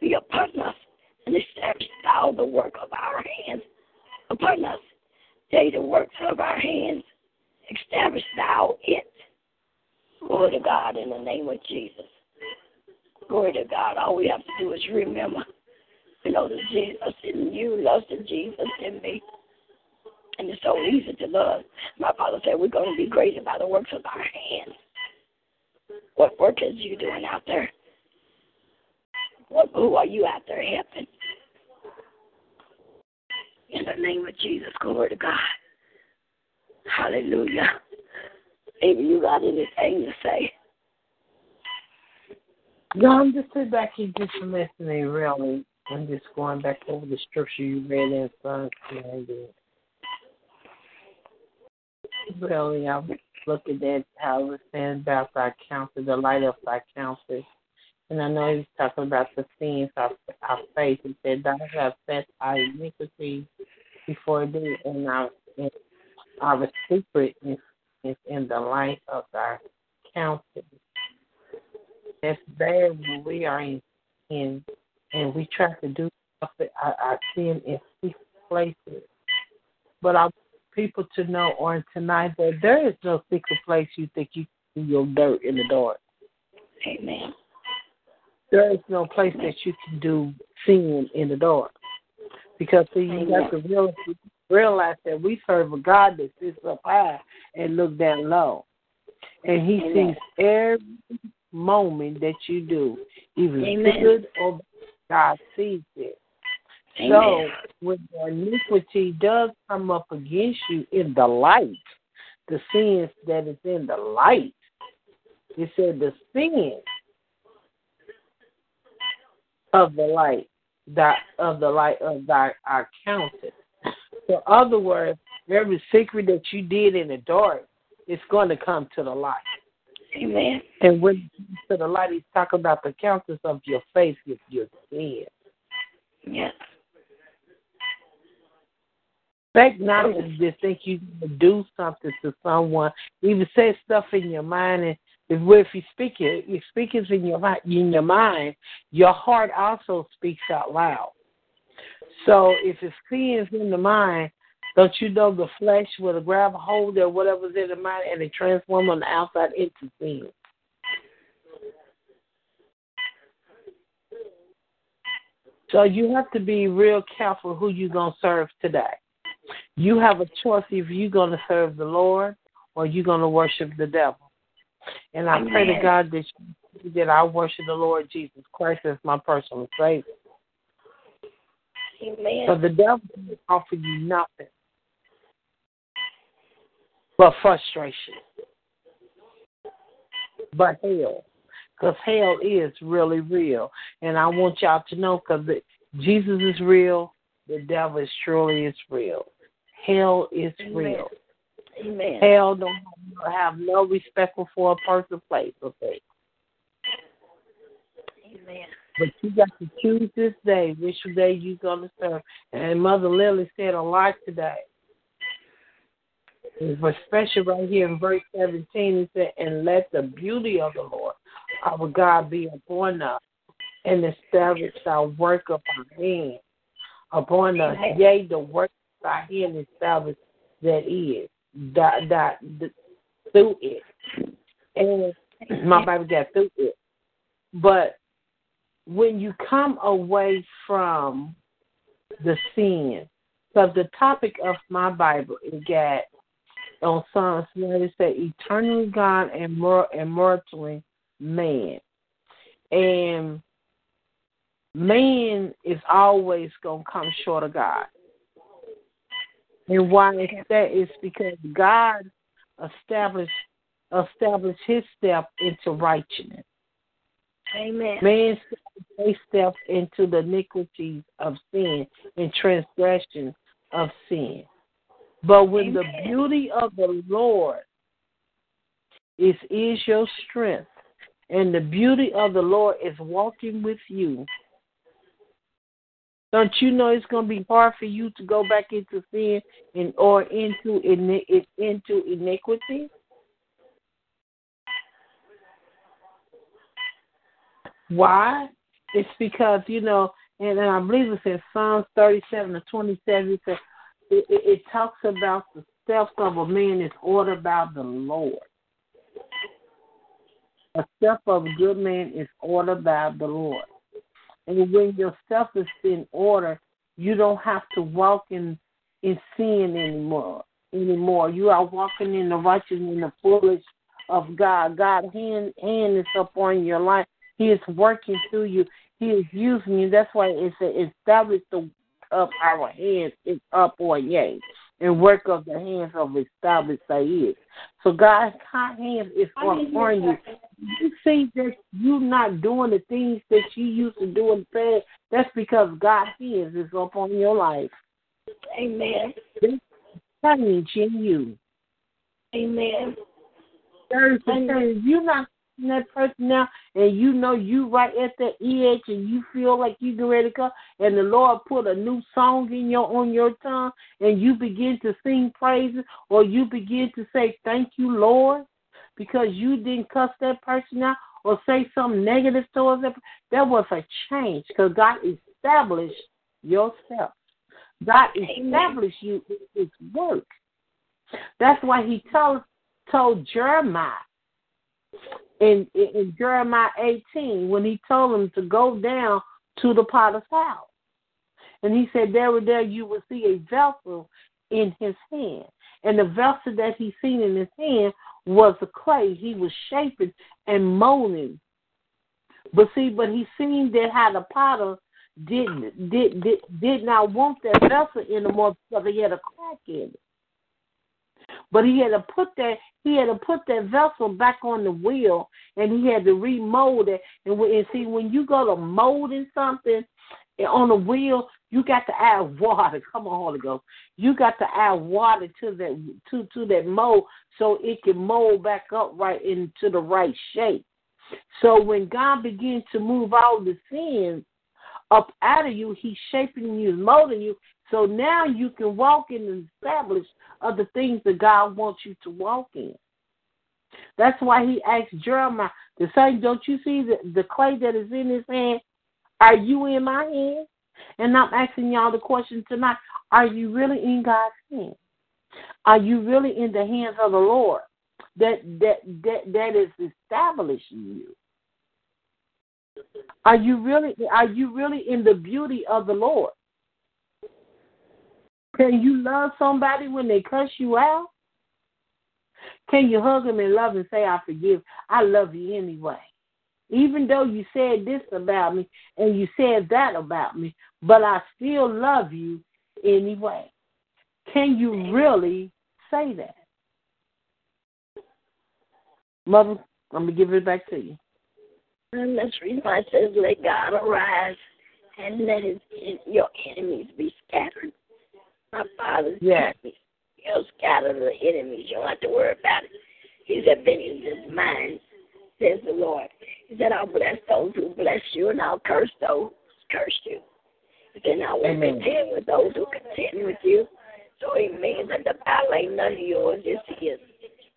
S3: be upon us and establish thou the work of our hands upon us. Day the works of our hands, establish thou it. Glory to God in the name of Jesus. Glory to God. All we have to do is remember, you know, that Jesus in you loves the Jesus in me. And it's so easy to love. My father said we're going to be greater by the works of our hands. What work is you doing out there? What, who are you out there helping? In the name of Jesus, glory to God. Hallelujah. Maybe you got anything to say.
S2: No, I'm just sitting back here just listening, really. I'm just going back over the scripture you read in Psalms 90. Really, I'm looking at that how it's saying about thy counsel, the light of thy counsel. And I know he's talking about the sins of our faith. He said, Thou hast set our iniquity before thee, and our, and our secret is, is in the light of thy counsel. It's there when we are in, in and we try to do something, our, our sin in secret places. But I people to know on tonight that there is no secret place you think you can do your dirt in the dark.
S3: Amen.
S2: There is no place that you can do sin in the dark. Because see, you got to realize, realize that we serve a God that sits up high and look down low. And he
S3: Amen.
S2: sees every moment that you do, even
S3: Amen.
S2: good or bad, God sees it.
S3: Amen.
S2: So when the iniquity does come up against you in the light, the sins that is in the light, it said the sin of the light, that of the light of thy are counted. So, in other words, every secret that you did in the dark, it's going to come to the light.
S3: Amen.
S2: And when it comes to the light, he's talking about the counters of your faith with your sin.
S3: Yes.
S2: Expect not to just think you do something to someone. Even say stuff in your mind, and if, if you speak it, you speak it in your mind. In your mind, your heart also speaks out loud. So if it's sins in the mind, don't you know the flesh will grab hold of whatever's in the mind and it transform on the outside into sin. So you have to be real careful who you're gonna serve today. You have a choice if you're gonna serve the Lord or you're gonna worship the devil. And I pray to God that you, that I worship the Lord Jesus Christ as my personal Savior.
S3: Amen.
S2: So the devil can offer you nothing but frustration, but hell. Because hell is really real. And I want y'all to know because Jesus is real, the devil is truly is real. Hell is
S3: Amen.
S2: real.
S3: Amen.
S2: Hell don't have no respect for a person, place, or thing.
S3: Amen.
S2: But you got to choose this day which day you're going to serve. And Mother Lily said a lot today. Especially right here in verse 17, it said, And let the beauty of the Lord our God be upon us, and establish our work upon hands upon us. Yea, the work of our hand established that is, that, that, that, through it. And my Bible got through it. But when you come away from the sin, because the topic of my Bible is got on Psalms where it said eternally God and mor- immortally man. And man is always gonna come short of God. And why is that? It's because God established established his step into righteousness.
S3: Amen.
S2: Man they step into the iniquities of sin and transgression of sin. But when the beauty of the Lord is is your strength, and the beauty of the Lord is walking with you, don't you know it's going to be hard for you to go back into sin and or into into iniquity? Why? It's because you know, and, and I believe it's in Psalms 37 or 27. It, says, it, it talks about the steps of a man is ordered by the Lord. A step of a good man is ordered by the Lord. And when your stuff is in order, you don't have to walk in in sin anymore. Anymore, you are walking in the righteousness and the fullness of God. God hand hand is upon your life. He is working through you. He is using you. That's why it's established the of our hands is up or yea and work of the hands of established is. So God's hands is upon you. You see that you're not doing the things that you used to do in the past. That's because God's hands is upon your life.
S3: Amen.
S2: Change in you.
S3: Amen.
S2: There's the You're not that person now and you know you right at the edge and you feel like you ready to come and the Lord put a new song in your on your tongue and you begin to sing praises or you begin to say thank you Lord because you didn't cuss that person out or say something negative towards them that was a change because God established yourself. God established you in his work. That's why he told told Jeremiah in, in Jeremiah 18 when he told him to go down to the potter's house. And he said, There there you will see a vessel in his hand. And the vessel that he seen in his hand was the clay. He was shaping and molding. But see, but he seen that how the potter did did did, did not want that vessel anymore because he had a crack in it. But he had to put that he had to put that vessel back on the wheel, and he had to remold it. And, and see, when you go to molding something eh, on the wheel, you got to add [LAUGHS] water. Come on, Holy Ghost. You got to add water to that to to that mold so it can mold back up right into the right shape. So when God begins to move all the sins up out of you, He's shaping you, molding you, so now you can walk in and establish other things that God wants you to walk in. That's why he asked Jeremiah the same, don't you see the, the clay that is in his hand? Are you in my hand? And I'm asking y'all the question tonight. Are you really in God's hand? Are you really in the hands of the Lord that that that, that is establishing you? Are you really are you really in the beauty of the Lord? Can you love somebody when they cuss you out? Can you hug them and love and say, I forgive? I love you anyway. Even though you said this about me and you said that about me, but I still love you anyway. Can you really say that? Mother, I'm going to give it back to you.
S3: And read my says, Let God arise and let his, your enemies be scattered. My father's
S2: yes.
S3: enemies. He'll scatter the enemies. You don't have to worry about it. He said, Vengeance is mine, says the Lord. He said, I'll bless those who bless you, and I'll curse those who curse you. He said, I will
S2: Amen.
S3: contend with those who contend with you. So it means that the battle ain't none of yours, it's his.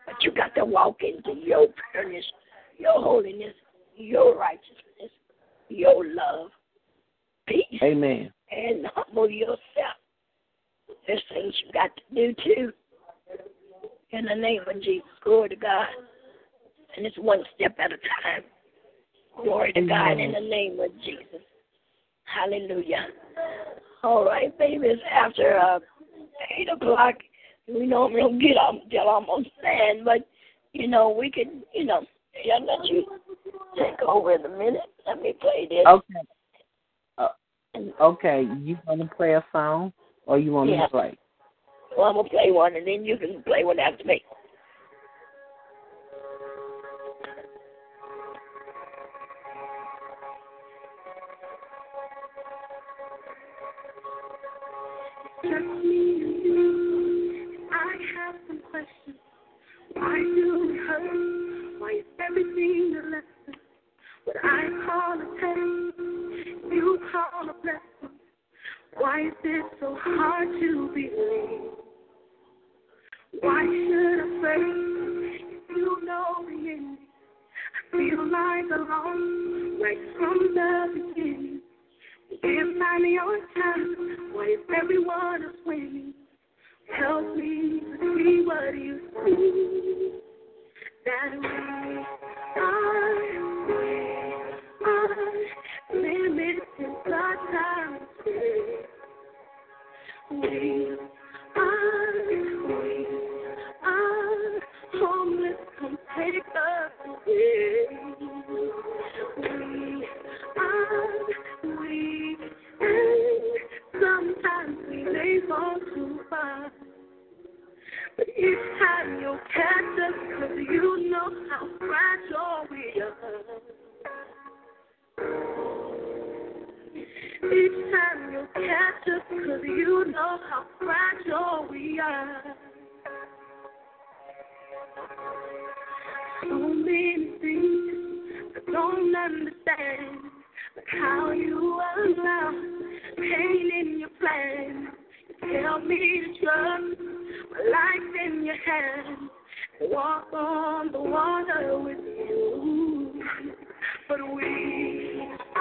S3: But you got to walk into your pureness, your holiness, your righteousness, your love, peace,
S2: Amen.
S3: and humble yourself there's things you got to do too. In the name of Jesus, glory to God. And it's one step at a time. Glory to God in the name of Jesus. Hallelujah. All right, baby, it's after uh, 8 o'clock. We normally don't get up until almost 10, but, you know, we can, you know, I'll let you take over in a minute. Let me play this.
S2: Okay. Uh, okay, you want to play a song? Or you want
S3: yeah.
S2: me to play?
S3: Well, I'm gonna play one, and then you can play one after me.
S7: I have some questions. Why do we hurt? Why is everything a lesson? What I call a test, you call a blessing. Why is it so hard to believe? Why should I if you know ending? I feel like alone. right from the beginning. If I'm your time, what if everyone is winning? Help me to see what you see. That we are, are limited by time. You know how fragile we are. Each time you catch us, cause you know how fragile we are. So many things I don't understand. Like how you allow pain in your plan. You tell me to trust my life in your hands. Walk on the water with you. But we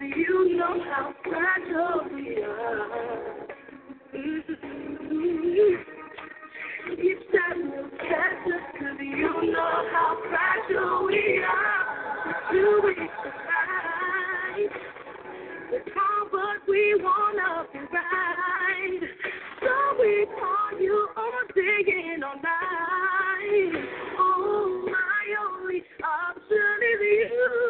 S7: you know how fragile we are. Mhm. Each time you catch us, cause you know how fragile we are. Do we survive? It's all what we wanna be right. So we call you on digging all night. Oh, my only option is you.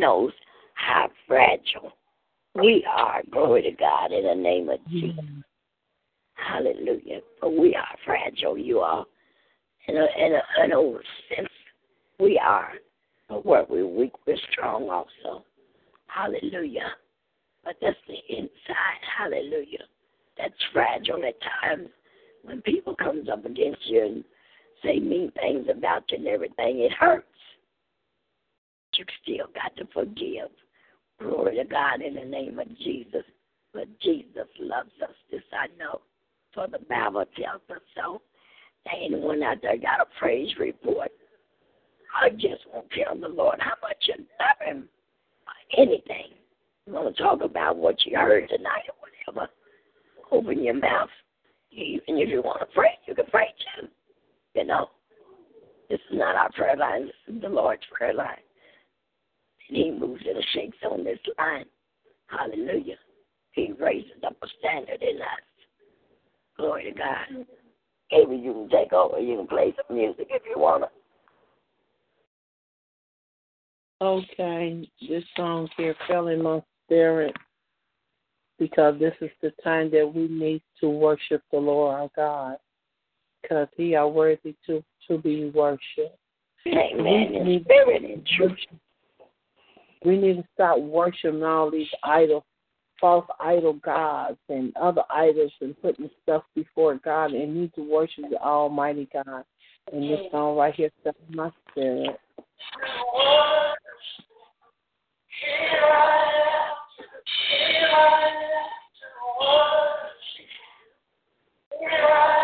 S3: knows how fragile we are. Glory to God in the name of Jesus. Hallelujah. But we are fragile, you are. In a, in a, in a sense, we are. But where we're weak, we're strong also. Hallelujah. But that's the inside. Hallelujah. That's fragile at times when people comes up against you and say mean things about you and everything. It hurts. To forgive. Glory to God in the name of Jesus. But Jesus loves us. This I know. For the Bible tells us so. There ain't one out there got a praise report. I just want to tell the Lord how much you love him. Anything. You want to talk about what you heard tonight or whatever. Open your mouth. Even if you want to pray, you can pray too. You know. This is not our prayer line. This is the Lord's prayer line. And he moves and shakes on this line. Hallelujah. He raises up a standard in us. Glory to God. Maybe you can take over. You can play some music if you want to.
S2: Okay, this song here fell in my spirit because this is the time that we need to worship the Lord our God because He are worthy to to be worshipped.
S3: Amen. In spirit and truth.
S2: We need to stop worshiping all these idol, false idol gods and other idols and putting stuff before God and need to worship the Almighty God. And this song right here fell in my spirit. Yes,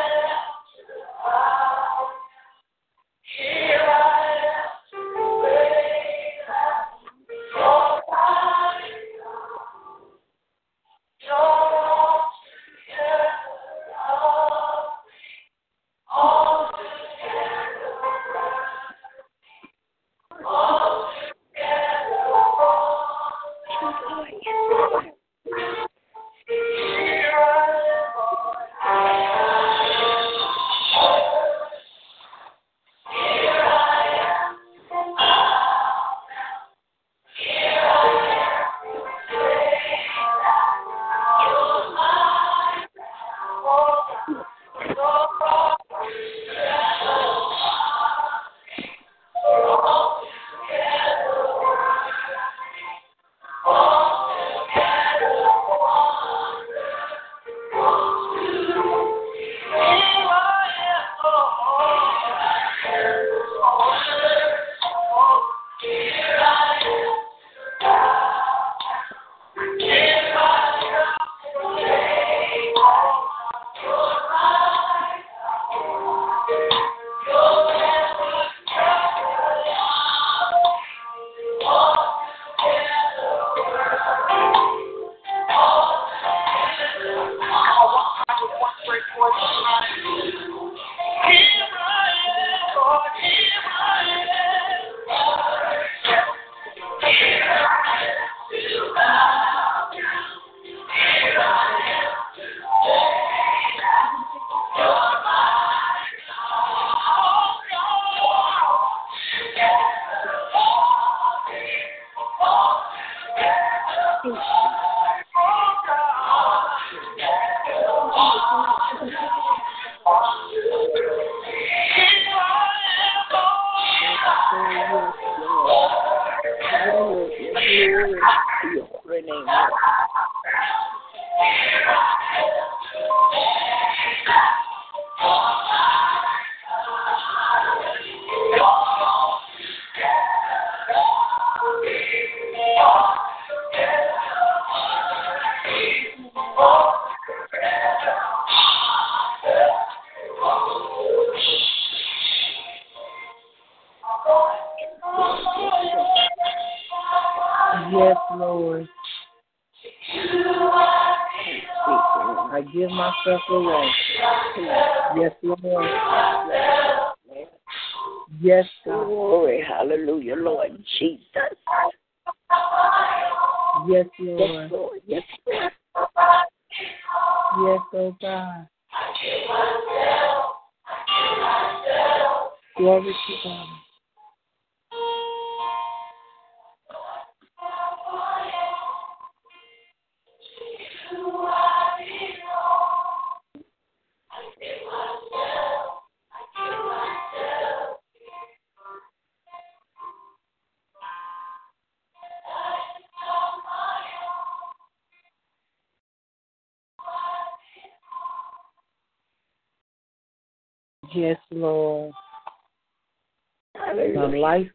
S2: My
S3: Hallelujah.
S2: life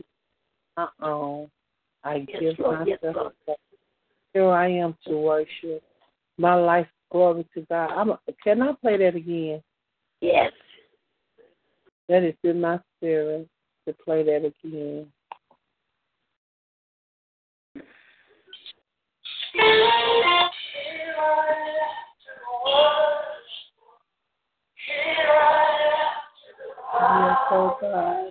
S2: uh oh. I
S3: Yes,
S2: give
S3: Lord.
S2: Myself away. Here I am to worship. My life, glory to God. I'm, can I play that again?
S3: Yes.
S2: That is in my spirit to play that again. Yes, oh God.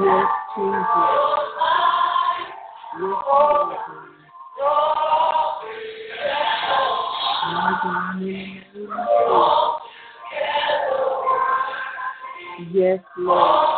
S2: Yes, Jesus. Yes. Yes, Lord.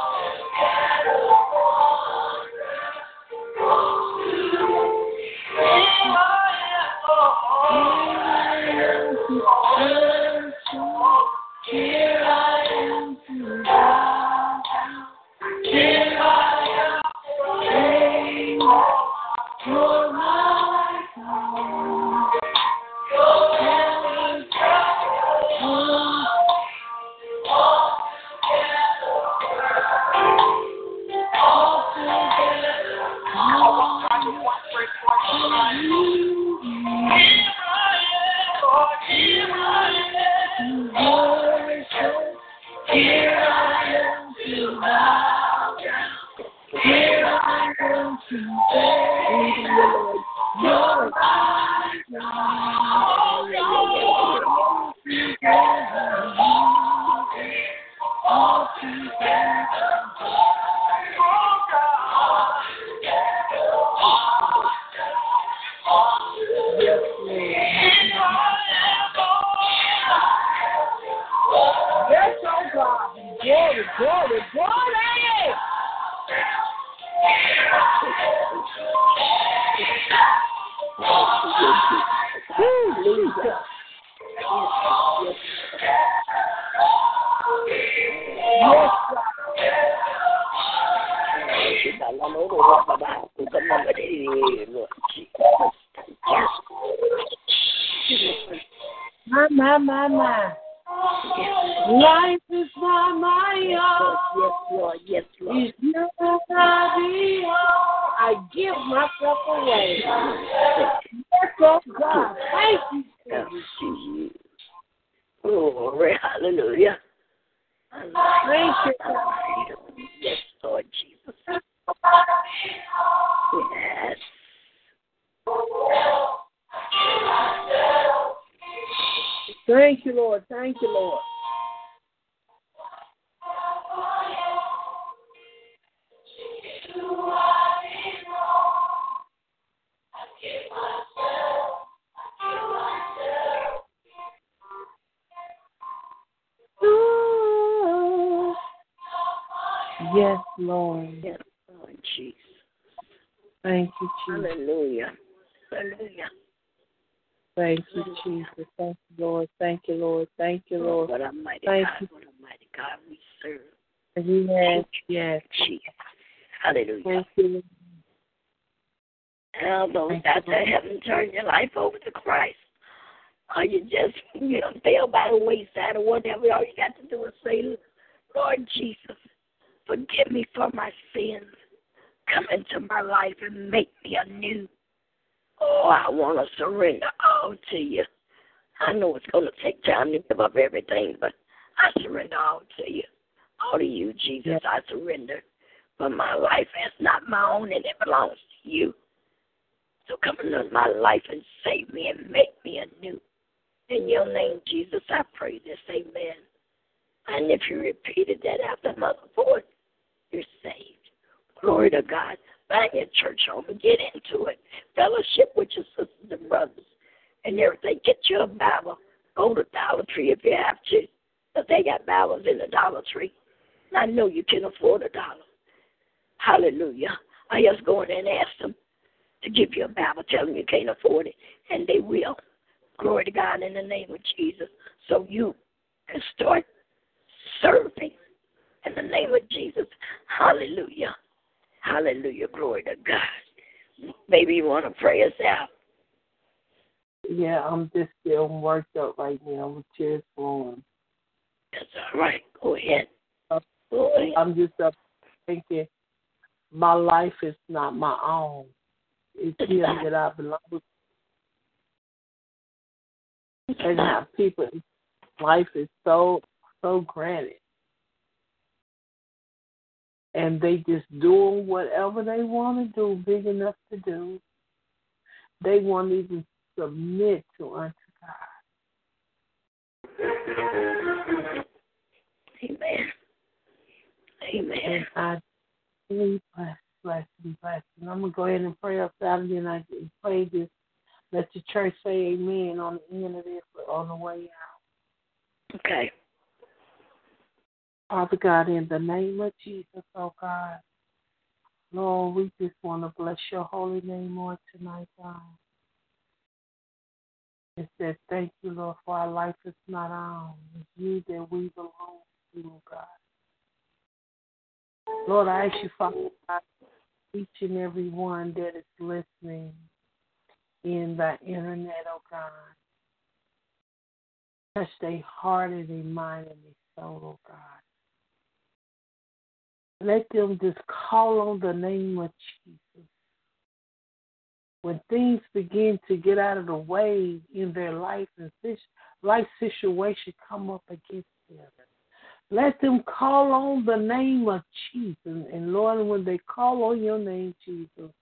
S2: Thank you,
S3: Lord.
S2: Thank you, Lord. Yes, Lord.
S3: Yes, Lord Jesus.
S2: Thank you, Jesus.
S3: Hallelujah. Hallelujah.
S2: Thank you, Jesus. Thank Lord. Thank you, Lord. Thank you, Lord.
S3: What a mighty
S2: Thank
S3: God.
S2: you.
S3: What a mighty God we serve.
S2: Yes, yes.
S3: Jesus. Hallelujah.
S2: Thank you,
S3: those
S2: Thank
S3: out there haven't turned your life over to Christ, or you just, you know, fell by the wayside or whatever, all you got to do is say, Lord Jesus, forgive me for my sins. Come into my life and make me anew. Oh, I want to surrender all to you. I know it's going to take time to give up everything, but I surrender all to you. All to you, Jesus. I surrender. But my life is not my own and it belongs to you. So come into my life and save me and make me anew. In your name, Jesus, I pray this. Amen. And if you repeated that after Mother Ford, you're saved. Glory to God. Find your church home and get into it. Fellowship with your sisters and brothers and everything. Get you a Bible. Go to Dollar Tree if you have to. But they got Bibles in the Dollar Tree. And I know you can afford a dollar. Hallelujah. I just go in and ask them to give you a Bible, tell them you can't afford it, and they will. Glory to God in the name of Jesus. So you can start serving in the name of Jesus. Hallelujah. Hallelujah. Glory to God. Maybe you want to pray us out.
S2: Yeah, I'm just still worked up right now with tears flowing.
S3: That's all right. Go ahead. Uh, Go ahead.
S2: I'm just up thinking my life is not my own. It's him that I belong to. And how people life is so so granted. And they just doing whatever they want to do, big enough to do. they won't even submit to unto God.
S3: Amen. Amen.
S2: And I bless, bless, and bless. And I'm gonna go ahead and pray us out, and then I play this. Let the church say Amen on the end of this, but on the way out.
S3: Okay.
S2: Father God, in the name of Jesus, oh God, Lord, we just want to bless your holy name on tonight, God. It says, thank you, Lord, for our life is not our own. It's you that we belong to, oh God. Lord, I ask you, Father God, each and every one that is listening in the internet, oh God. Touch their heart and their mind and their soul, oh God. Let them just call on the name of Jesus. When things begin to get out of the way in their life and this life situation come up against them, let them call on the name of Jesus. And Lord, when they call on your name, Jesus,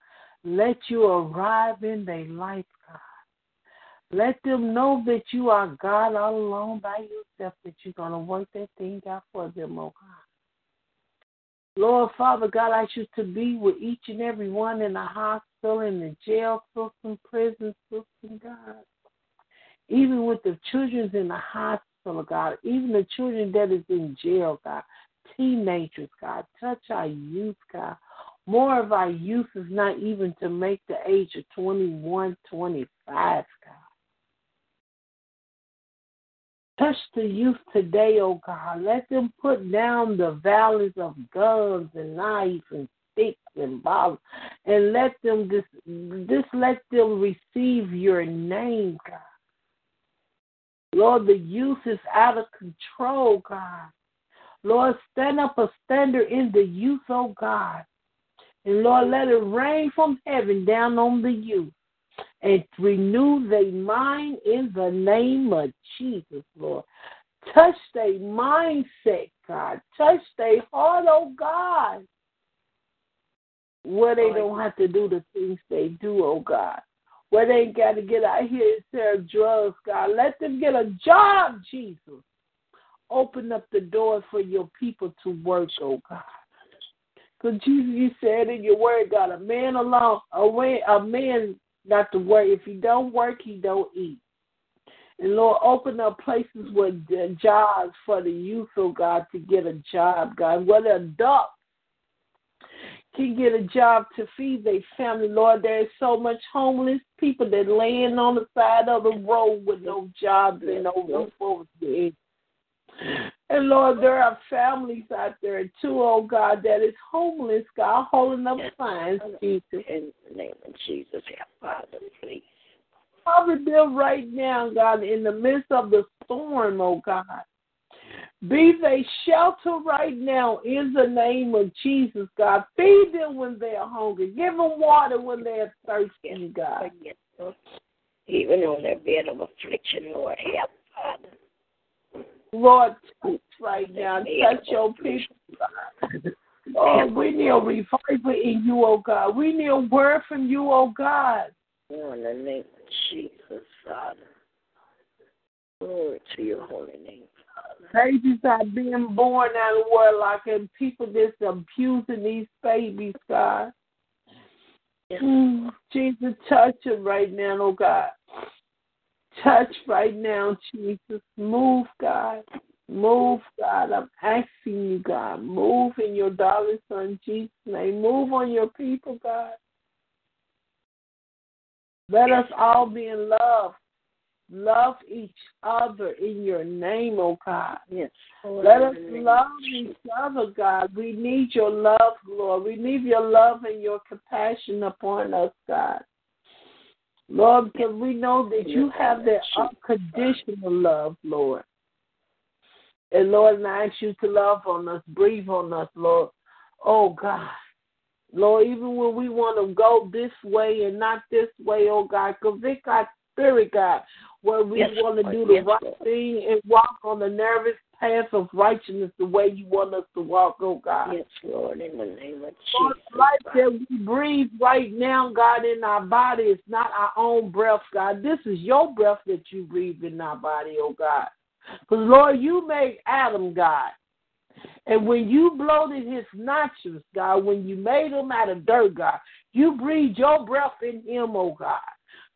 S2: let you arrive in their life, God. Let them know that you are God all alone by yourself, that you're going to work that thing out for them, oh God. Lord, Father God, I ask you to be with each and every one in the hospital, in the jail system, prison system, God. Even with the children in the hospital, God. Even the children that is in jail, God. Teenagers, God. Touch our youth, God. More of our youth is not even to make the age of 21, 25, God. Touch the youth today, oh God. Let them put down the valleys of guns and knives and sticks and bottles, and let them just, just let them receive your name, God. Lord, the youth is out of control, God. Lord, stand up a standard in the youth, oh God. And Lord, let it rain from heaven down on the youth and renew their mind in the name of Jesus, Lord. Touch their mindset, God. Touch their heart, oh God. Where they don't have to do the things they do, oh God. Where they ain't got to get out here and sell drugs, God. Let them get a job, Jesus. Open up the door for your people to work, oh God. Because Jesus, you said in your word, God, a man alone, a, a man not to work. If he don't work, he don't eat. And Lord, open up places with jobs for the youth, oh God, to get a job, God. Whether adults can get a job to feed their family, Lord, there is so much homeless people that laying on the side of the road with no jobs and no roof over their head. And Lord, there are families out there too, oh God, that is homeless, God, holding up signs, Jesus.
S3: In the name of Jesus, help Father, please.
S2: Cover them right now, God, in the midst of the storm, oh God. Be they shelter right now in the name of Jesus, God. Feed them when they are hungry. Give them water when they are thirsty, God.
S3: Even on their bed of affliction, Lord, help, Father.
S2: Lord, touch right now. Touch your people, God. Oh, we need a revival in you, oh God. We need a word from you, oh God.
S3: In the name of Jesus, Father. Glory to your holy name, Father.
S2: Babies are being born out of wedlock and people just abusing these babies, God. Mm, Jesus, touch them right now, oh God. Touch right now, Jesus. Move, God. Move, God. I'm asking you, God. Move in your darling son, Jesus' name. Move on your people, God. Let us all be in love. Love each other in your name, oh God.
S3: Yes.
S2: Let us love each other, God. We need your love, Lord. We need your love and your compassion upon us, God. Lord, because we know that you have that unconditional love, Lord. And Lord, and I ask you to love on us, breathe on us, Lord. Oh God. Lord, even when we want to go this way and not this way, oh God, convict our spirit, God, where we
S3: Yes,
S2: want to do the
S3: Yes,
S2: right
S3: Lord.
S2: thing and walk on the nervous path of righteousness the way you want us to walk, oh God.
S3: Yes, Lord, in the name of
S2: Lord,
S3: Jesus.
S2: the life that we breathe right now, God, in our body is not our own breath, God. This is your breath that you breathe in our body, oh God. Because, Lord, you made Adam, God. And when you bloated his nostrils, God, when you made him out of dirt, God, you breathed your breath in him, oh God.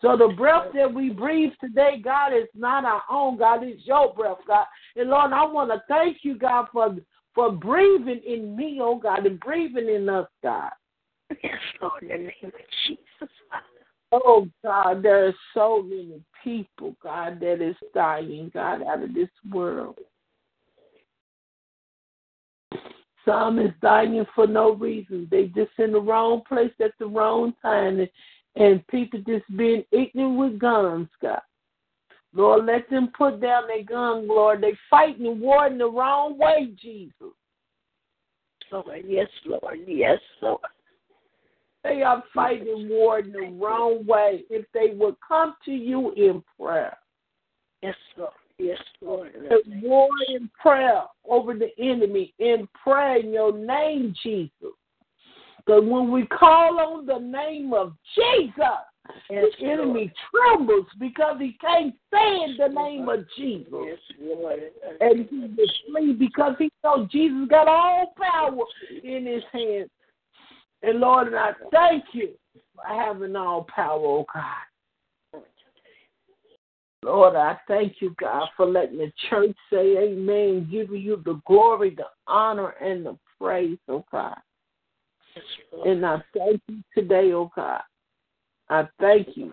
S2: So the breath that we breathe today, God, is not our own, God. It's your breath, God. And Lord, I want to thank you, God, for for breathing in me, oh God, and breathing in us, God.
S3: Yes, Lord, in the name of Jesus,
S2: Oh God, there are so many people, God, that is dying, God, out of this world. Some is dying for no reason. They just in the wrong place at the wrong time, and, people just being ignorant with guns, God. Lord, let them put down their gun, Lord. They fighting and warring the wrong way, Jesus.
S3: Lord, yes, Lord, yes, Lord.
S2: They are fighting war in the wrong way. If they would come to you in prayer,
S3: Yes, Lord, yes, Lord. in
S2: war in prayer over the enemy, in prayer in your name, Jesus. Because when we call on the name of Jesus,
S3: Yes,
S2: the enemy trembles because he can't stand the name of Jesus.
S3: Yes, Lord.
S2: And he will flee because he knows Jesus got all power in his hands. And Lord, and I thank you for having all power, oh God. Lord, I thank you, God, for letting the church say amen, giving you the glory, the honor, and the praise, oh God. And I thank you today, oh God. I thank you.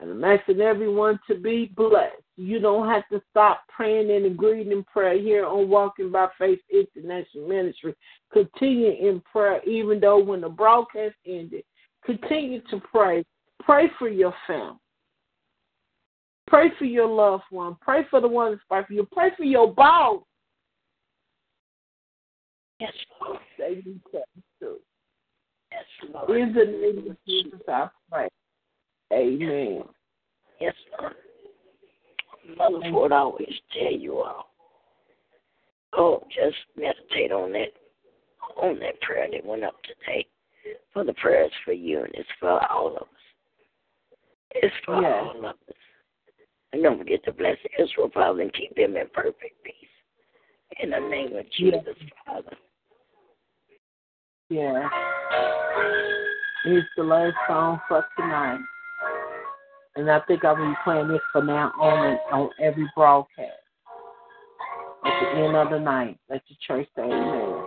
S2: And I'm asking everyone to be blessed. You don't have to stop praying and agreeing in prayer here on Walking by Faith International Ministry. Continue in prayer, even though when the broadcast ended. Continue to pray. Pray for your family. Pray for your loved one. Pray for the one that's for you. Pray for your boss.
S3: Yes, Lord.
S2: They need to too.
S3: Yes, Lord.
S2: In the name of Jesus, I pray. Amen.
S3: Yes, Lord. Mother Ford always tell you all. Oh, just meditate on that on that prayer that went up today. For the prayers for you and it's for all of us. It's for
S2: Yes.
S3: all of us. And don't forget to bless Israel, Father, and keep them in perfect peace. In the name of
S2: Yes.
S3: Jesus, Father.
S2: Yeah. It's the last song for tonight. And I think I will be playing this for now on on every broadcast. At the end of the night. Let the church say amen.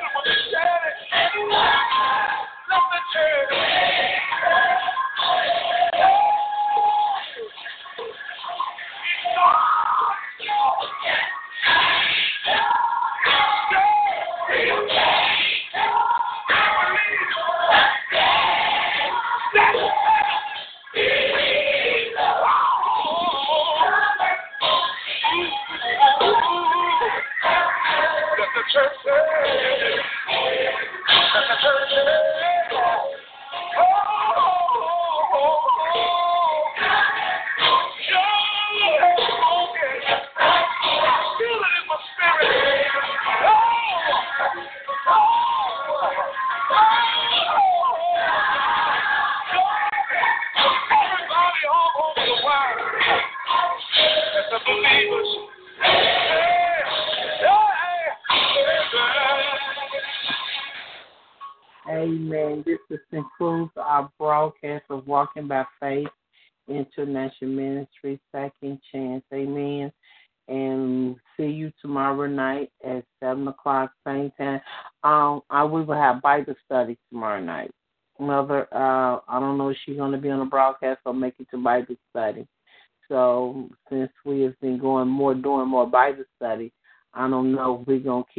S6: Heard him when it. Let.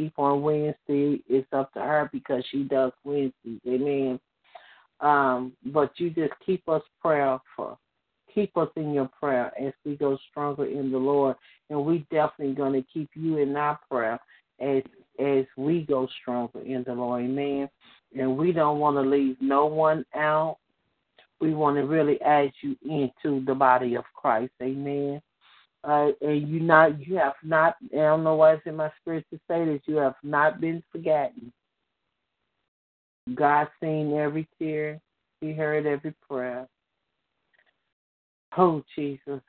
S2: Keep on Wednesday. It's up to her because she does Wednesdays. Amen. Um, but you just keep us prayerful. Keep us in your prayer as we go stronger in the Lord. And we definitely gonna keep you in our prayer as as we go stronger in the Lord. Amen. And we don't want to leave no one out. We want to really add you into the body of Christ. Amen uh, and you not you have not I don't know why it's in my spirit to say this, you have not been forgotten. God seen every tear, He heard every prayer. Oh Jesus.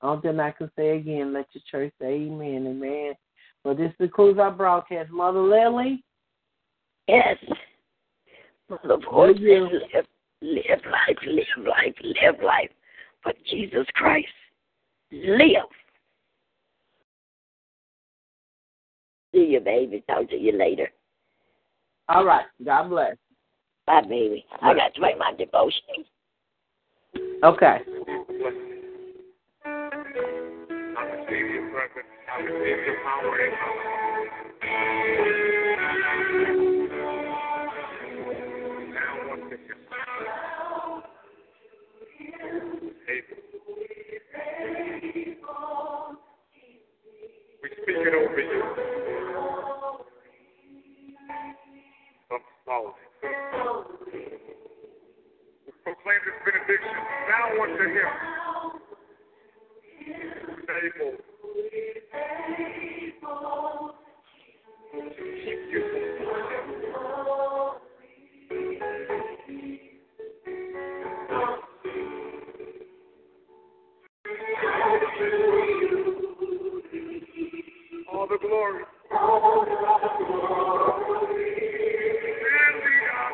S2: All that I can say again, let your church say amen, amen. But this concludes our broadcast. Mother Lily?
S3: Yes. Mother Paul
S2: Thank you.
S3: says, live, live life, live life, live life. But Jesus Christ, live. See you, baby. Talk to you later.
S2: All right. God bless.
S3: Bye, baby. I got to make my devotion.
S2: Okay.
S6: We speak it over you. Of salt. We proclaim this benediction now unto him. Able.
S7: Glory, glory.
S3: And we are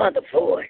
S3: Mother saying,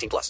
S8: 18 plus.